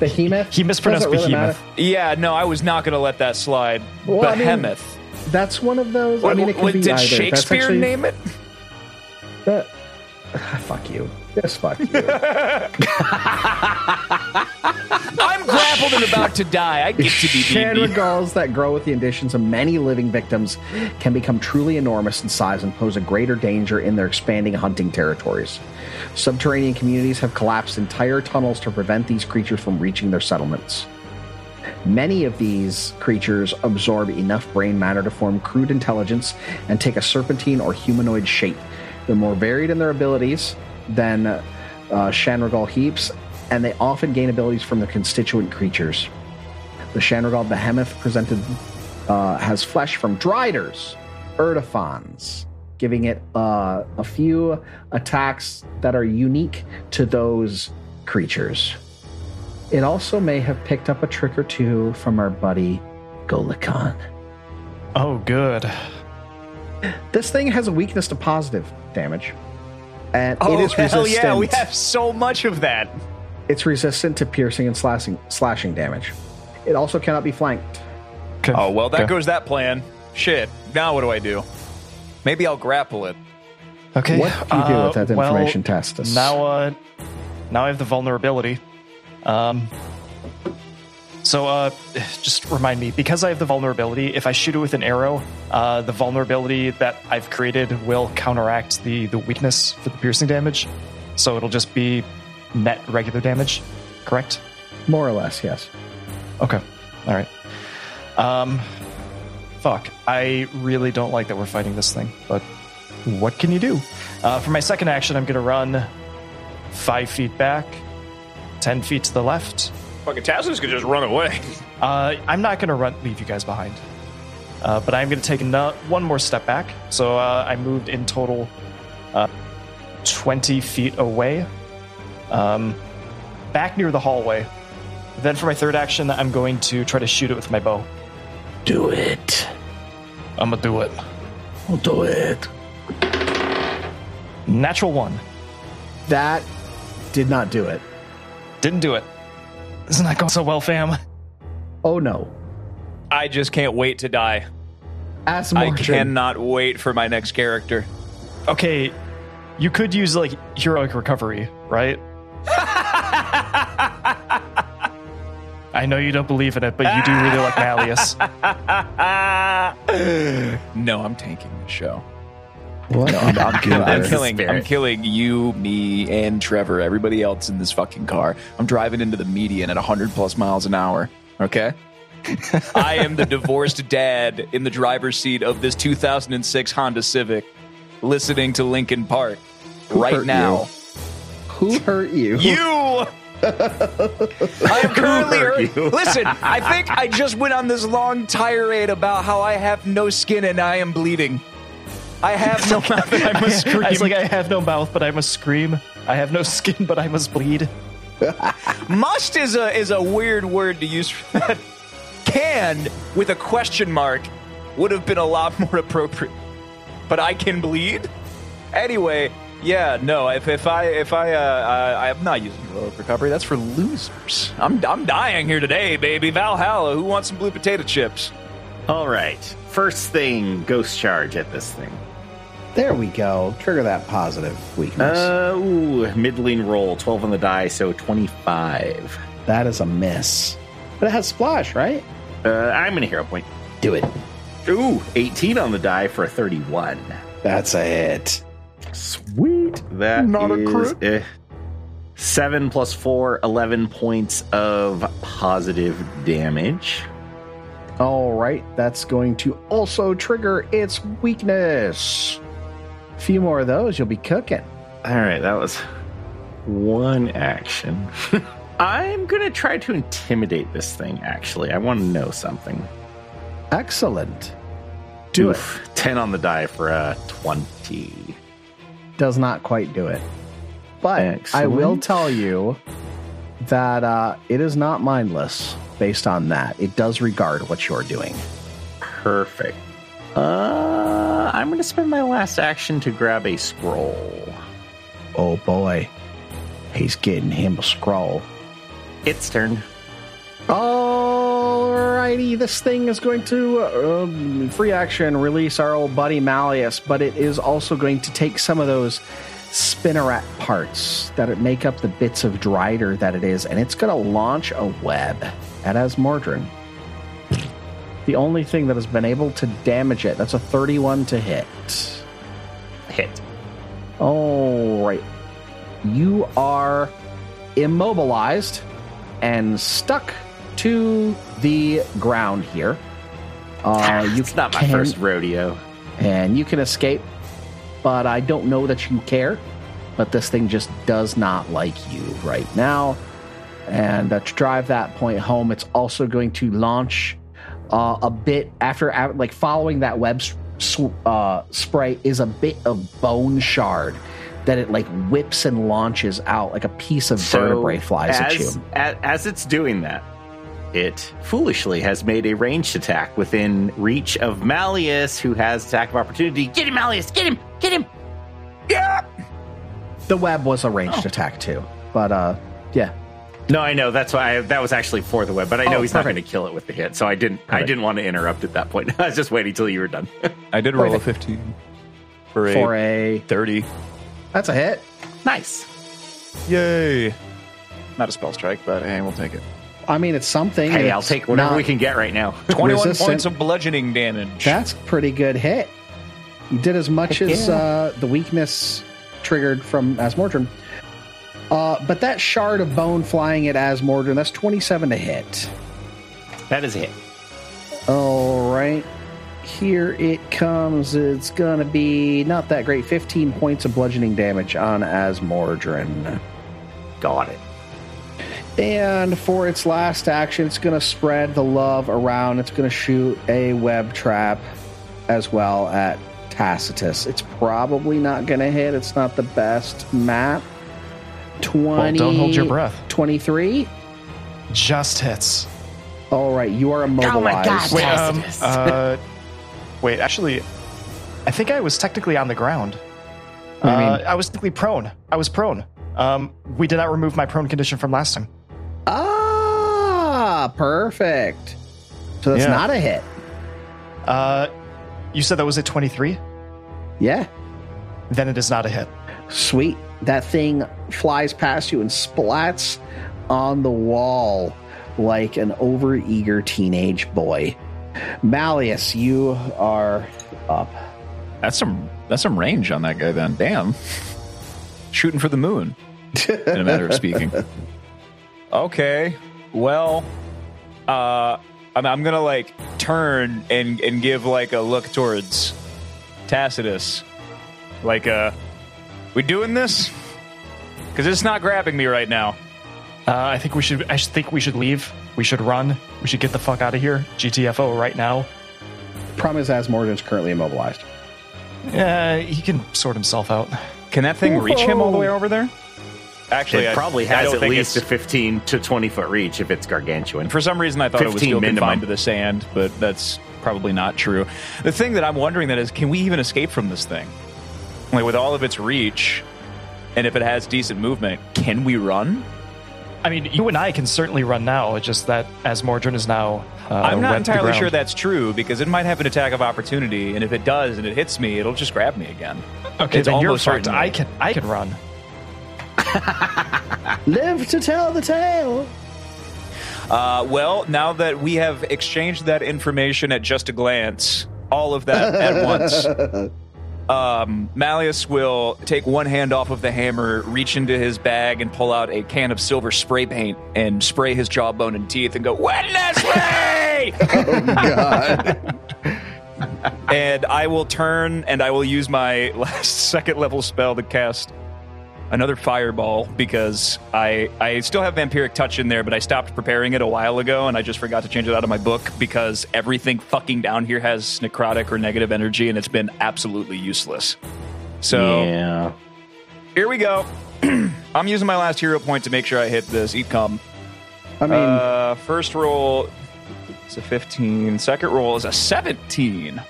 Behemoth. He mispronounced really behemoth. matter. Yeah, no, I was not going to let that slide. Well, I mean, behemoth. That's one of those. I mean, it can what- be did either. That's Shakespeare actually- name it? That, fuck you. Just fuck you. I'm grappled and about to die. I get to be BB. Shanrigols that grow with the additions of many living victims can become truly enormous in size and pose a greater danger in their expanding hunting territories. Subterranean communities have collapsed entire tunnels to prevent these creatures from reaching their settlements. Many of these creatures absorb enough brain matter to form crude intelligence and take a serpentine or humanoid shape. They're more varied in their abilities than uh, Shanrigol heaps, and they often gain abilities from their constituent creatures. The Shanrigol behemoth presented uh, has flesh from Driders, Erdafons, giving it uh, a few attacks that are unique to those creatures. It also may have picked up a trick or two from our buddy Gholikhan. Oh, good. This thing has a weakness to positive damage, and Oh, it is hell resistant. yeah, we have so much of that. It's resistant to piercing and slashing, slashing damage. It also cannot be flanked. Okay. Oh, well, that Okay. goes that plan. Shit. Now what do I do? Maybe I'll grapple it. Okay. What do you do with that uh, well, information, Tacitus? Now, uh, now I have the vulnerability. Um, so, uh, just remind me because I have the vulnerability. If I shoot it with an arrow, uh, the vulnerability that I've created will counteract the the weakness for the piercing damage. So it'll just be net regular damage. Correct? More or less, yes. Okay. All right. Um, fuck. I really don't like that we're fighting this thing, but what can you do? Uh, for my second action, I'm going to run five feet back, ten feet to the left. Fucking Tacitus could just run away. Uh, I'm not going to run leave you guys behind, uh, but I'm going to take ano- one more step back. So uh, I moved in total uh, 20 feet away, um, back near the hallway. Then for my third action, I'm going to try to shoot it with my bow. Do it. I'm gonna do it. I'll do it. Natural one. That did not do it. Didn't do it. This is not that going so well, fam. Oh no. I just can't wait to die. As I Morgan, cannot wait for my next character. Okay, you could use like heroic recovery, right? I know you don't believe in it, but you do really like Malleus. no, I'm tanking the show. What? I'm, I'm, kill- I'm killing. I'm killing you, me, and Trevor. Everybody else in this fucking car. I'm driving into the median at 100 plus miles an hour. Okay. I am the divorced dad in the driver's seat of this 2006 Honda Civic, listening to Linkin Park right hurt now. Who hurt you? You. I am currently. hurt you? Listen, I think I just went on this long tirade about how I have no skin and I am bleeding. I have no mouth and I must scream. I was like, I have no mouth, but I must scream. I have no skin, but I must bleed. Must is a is a weird word to use for that. Can with a question mark would have been a lot more appropriate. But I can bleed. Anyway, yeah, no. If, if I if I uh, I, I'm not using heroic recovery. That's for losers. I'm I'm dying here today, baby. Valhalla. Who wants some blue potato chips? All right. First thing, ghost charge at this thing. There we go. Trigger that positive weakness. Uh, ooh, middling roll, 12 on the die, so 25. that is a miss. But it has splash, right? Uh, I'm going to hero point. Do it. Ooh, 18 on the die for a 31. That's a hit. Sweet. That Not a is, crit. eh, 7 plus 4, 11 points of positive damage. All right, that's going to also trigger its weakness. A few more of those, you'll be cooking. All right, that was one action. I'm going to try to intimidate this thing, actually. I want to know something. Excellent. Do Oof, 10 on the die for a 20. Does not quite do it. But I will tell you that uh, it is not mindless based on that. It does regard what you're doing. Perfect. Uh, I'm going to spend my last action to grab a scroll. Oh boy. He's getting him a scroll. Its turn. Alrighty, this thing is going to uh, um, free action release our old buddy Malleus, but it is also going to take some of those spinneret parts that it make up the bits of Drider that it is, and it's going to launch a web at Azmordryn. The only thing that has been able to damage it, that's a 31 to hit. Hit. All right. You are immobilized and stuck to the ground here. Uh, you it's not my can- first rodeo. and you can escape, but I don't know that you care. But this thing just does not like you right now. And uh, to drive that point home, it's also going to launch uh, a bit after, a- like following that web sw- uh, spray is a bit of bone shard that it like whips and launches out like a piece of vertebrae flies as, at you. As it's doing that, it foolishly has made a ranged attack within reach of Malleus, who has attack of opportunity. Get him, Malleus! Get him! Get him! Yeah! The web was a ranged Oh. attack too, but uh, yeah, No, I know. That's why I, that was actually for the web, but I know Oh, he's not perfect. going to kill it with the hit, so I didn't. I didn't want to interrupt at that point. I was just waiting till you were done. I did roll a 15 for a for a 30. that's a hit. nice. Yay. Not a spell strike, but hey, we'll take it. I mean, it's something. Hey, It's I'll take whatever not- we can get right now. 21 Resistant. points of bludgeoning damage. That's pretty good hit. You did as much as Yeah. uh, the weakness triggered from Azmordryn. Uh, but that shard of bone flying at Azmordryn, that's 27 to hit. that is a hit. All right. Here it comes. It's going to be not that great. 15 points of bludgeoning damage on Azmordryn. Got it. And for its last action, it's going to spread the love around. It's going to shoot a web trap as well at Tacitus. It's probably not going to hit. It's not the best map. 20, Well, don't hold your breath. 23? Just hits. All right, you are immobilized. God. Wait, um, uh, wait. Actually, I think I was technically on the ground. What do Uh, mean? I was technically prone. I was prone. Um, we did not remove my prone condition from last time. Ah, perfect. So that's Yeah. not a hit. Uh, you said that was at 23? Yeah. Then it is not a hit. Sweet. That thing flies past you and splats on the wall like an overeager teenage boy. Malleus, you are up. That's some that's some range on that guy then. Damn. Shooting for the moon. In a matter of speaking. Okay. Well, uh, I'm, I'm gonna like turn and and give like a look towards Tacitus, like uh, we doing this? Because it's not grabbing me right now. Uh, I think we should. I think we should leave. We should run. We should get the fuck out of here. GTFO right now. Problem is, Azmordryn's currently immobilized. Yeah, he can sort himself out. Can that thing reach him all the way over there? Actually, it I- probably has at least a 15 to 20 foot reach if it's gargantuan. For some reason, I thought it was 15 still minimum. confined to the sand, but that's probably not true. The thing that I'm wondering then is, can we even escape from this thing? Like with all of its reach, and if it has decent movement, can we run? I mean, you and I can certainly run now. It's just that Azmordryn is now. Uh, I'm not wet to the entirely sure that's true because it might have an attack of opportunity, and if it does and it hits me, it'll just grab me again. Okay, It's then you're almost fucked. I can. I can run. Live to tell the tale. Uh, well, now that we have exchanged that information at just a glance, all of that at once, um, Malleus will take one hand off of the hammer, reach into his bag, and pull out a can of silver spray paint and spray his jawbone and teeth and go, Wednesday! Oh, God. and I will turn and I will use my last second level spell to cast another fireball because I I still have vampiric touch in there, but I stopped preparing it a while ago and I just forgot to change it out of my book because everything fucking down here has necrotic or negative energy and it's been absolutely useless. So yeah. here we go. I'm using my last hero point to make sure I hit this. Eat cum. I mean, Uh, first roll is a 15. Second roll is a 17.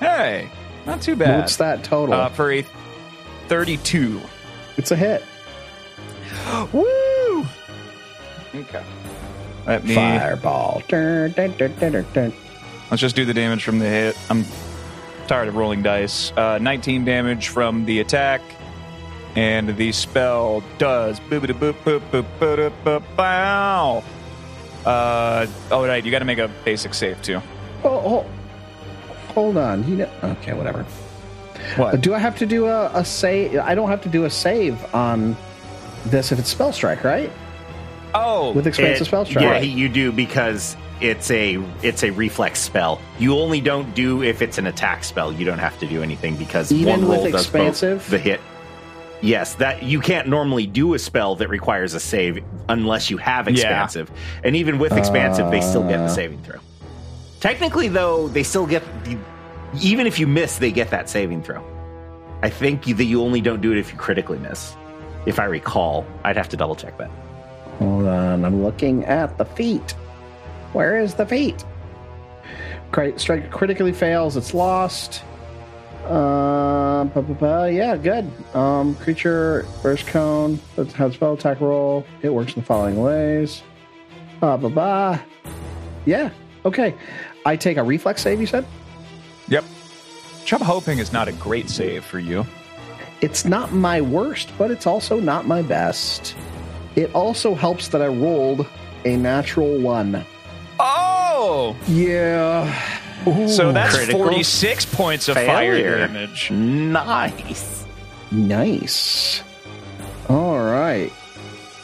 Hey, not too bad. what's that total? Uh, for a 32. It's a hit. Woo! Okay. Let me. Fireball. Dun, dun, dun. Let's just do the damage from the hit. I'm tired of rolling dice. Uh, 19 damage from the attack. And the spell does. boop boop boop boop boop boop bow. Uh, oh, right. You got to make a basic save, too. Oh, oh, hold on. You know, okay, whatever. What? Do I have to do a, a save? I don't have to do a save on this if it's spell strike, right? Oh, With expansive It- spell strike. Yeah, you do because it's a it's a reflex spell. You only don't do if it's an attack spell. You don't have to do anything because Even one with roll does both the hit. Yes, that you can't normally do a spell that requires a save unless you have expansive. And even with expansive, they still get the Uh. saving throw. Technically, though, they still get the, even if you miss, they get that saving throw. I think that you only don't do it if you critically miss. If I recall, I'd have to double check that. Hold on, I'm looking at the feet. Where is the feet? Strike critically fails, it's lost. Ba, yeah, good. Um, creature burst cone that has spell attack roll. It works in the following ways. Ba ba ba. Yeah, okay. I take a reflex save. You said Yep. Chub hoping is not a great save for you. it's not my worst, but it's also not my best. It also helps that I rolled a natural one. Oh, Yeah. so that's critical 46 points of fire damage. Nice. Nice. All right.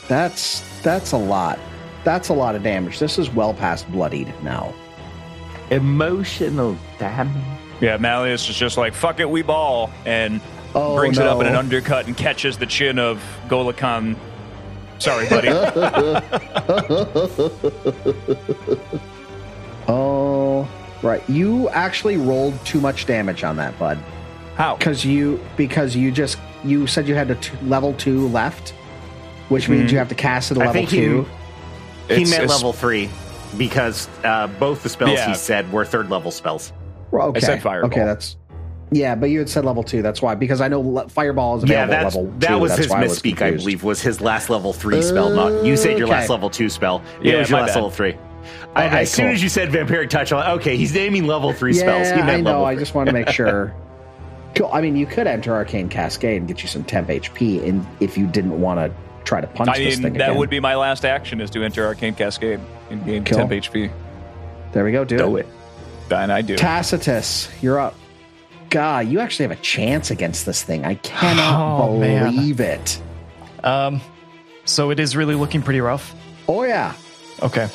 That's that's a lot. That's a lot of damage. This is well past bloodied now. Emotional damage. Yeah, Malleus is just like, fuck it, we ball, and Oh, brings it up in an undercut and catches the chin of Gholikhan. Sorry, buddy. Oh, right. You actually rolled too much damage on that, bud. How? Because you because you just you said you had a level two left, which means mm-hmm. you have to cast it at I level think he- two. He It's- meant level three because uh, both the spells Yeah. he said were third level spells. Well, okay. said fireball. Okay, that's yeah, but you had said level two. That's why because I know le- fireball is Yeah, available at that's, level that was that's his why I I believe, was his last level three spell. Not you said your Okay. last level two spell. It Yeah, was your last bad. level three. I, Okay, as soon as you said vampiric touch, I'm like, okay, he's naming level three Yeah, spells. He meant I know. level I just want to make sure. Cool. I mean, you could enter Arcane Cascade and get you some temp HP, and if you didn't want to try to punch I this mean, thing that again. would be my last action is to enter Arcane Cascade and gain Cool. temp HP. There we go. Do, Do it. it. And I do. Tacitus, you're up. God, you actually have a chance against this thing. I cannot Oh, man. believe it. Um, so it is really looking pretty rough. Oh yeah. Okay.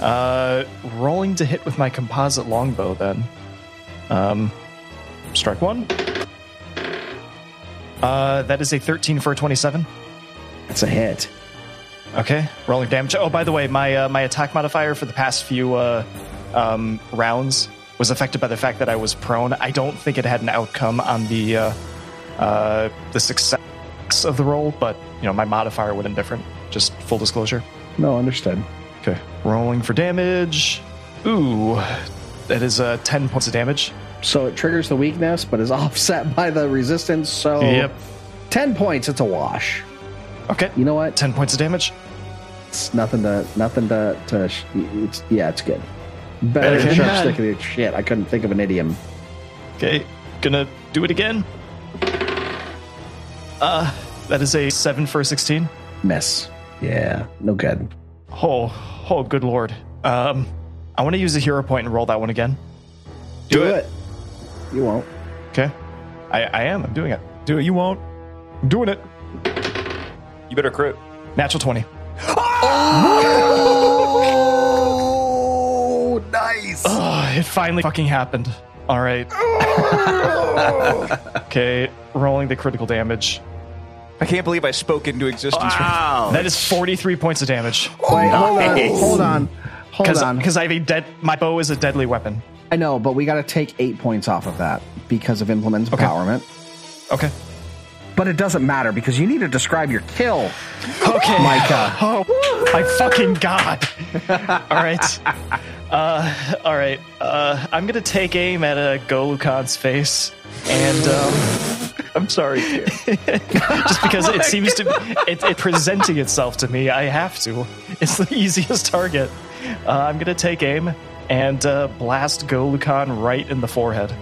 Uh, rolling to hit with my composite longbow then. Um, strike one. Uh, that is a 13 for a 27. That's a hit. Okay, rolling damage. Oh, by the way, my uh, my attack modifier for the past few uh, um, rounds was affected by the fact that I was prone. I don't think it had an outcome on the uh, uh, the success of the roll, but you know my modifier would have been different. Just full disclosure. No, understood. Okay, rolling for damage. Ooh, that is uh, ten points of damage. So it triggers the weakness, but is offset by the resistance. So Yep. 10 points, it's a wash. Okay, You know what? ten points of damage. It's nothing to, nothing to, to sh- it's, yeah, it's good. Better than sharp stick of the shit. I couldn't think of an idiom. Okay, gonna do it again. Uh, that is a seven for a sixteen. Miss. Yeah, no good. Oh, oh, good lord. Um, I want to use a hero point and roll that one again. Do it. You won't. Okay, I, I am. I'm doing it. Do it. You won't. I'm doing it. You better crit. Natural twenty. Oh, nice. Oh, it finally fucking happened. All right. Oh. okay, rolling the critical damage. I can't believe I spoke into existence. Wow. That is 43 points of damage. Oh, Wait, hold on. Nice. Hold on. Hold Because on. because I have a dead. My bow is a deadly weapon. I know, but we got to take eight points off of that because of implement Okay. empowerment. Okay. But it doesn't matter because you need to describe your kill. Okay. Micah. Oh, my fucking god. all right. Uh, all right. Uh, I'm gonna take aim at a Gholikhan's face, and um, I'm sorry. just because it seems to it, it presenting itself to me, I have to. It's the easiest target. Uh, I'm gonna take aim and uh, blast Golukan right in the forehead.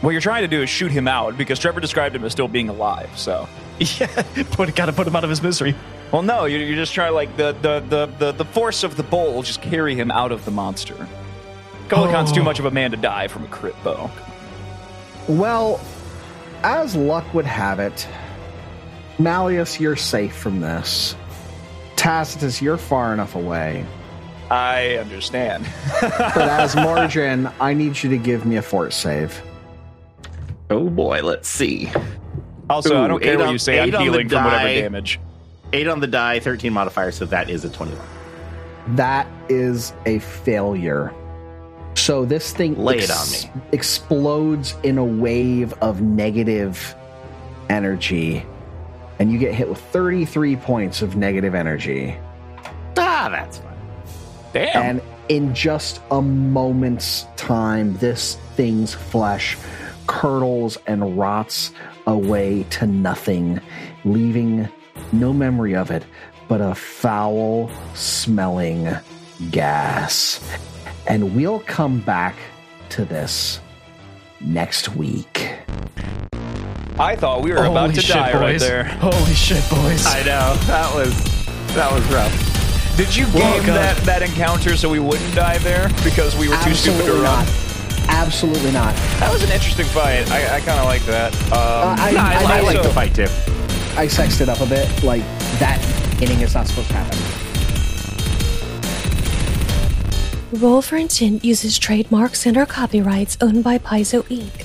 What you're trying to do is shoot him out because Trevor described him as still being alive. So, Yeah, put gotta put him out of his misery. well, no, you're, you're just trying like the, the the the the force of the bowl will just carry him out of the monster. Gholikhan's Oh. too much of a man to die from a crit bow. Well, as luck would have it, Malleus, you're safe from this. Tacitus, you're far enough away. I understand. But Azmordryn, I need you to give me a fort save. Oh boy, let's see. Also, I don't care what on- you say. I'm eight on the healing from whatever die. damage. Eight on the die, 13 modifier, so that is a 21. That is a failure. So this thing Lay it on me. explodes in a wave of negative energy, and you get hit with 33 points of negative energy. Ah, that's fine. Damn. And in just a moment's time, this thing's flesh curdles and rots away to nothing, leaving no memory of it but a foul smelling gas. And we'll come back to this next week. I thought we were about to shit, die right there. Holy shit, boys. I know. That was that was rough. Did you game God. that, that encounter so we wouldn't die there because we were too stupid to run? not. Absolutely not. That was an interesting fight. I, I kind of like that. Um, I- No, I, I- I I like also- the fight too. I sexed it up a bit. Like that inning is not supposed to happen. Roll for Intent uses trademarks and or copyrights owned by Paizo Inc.,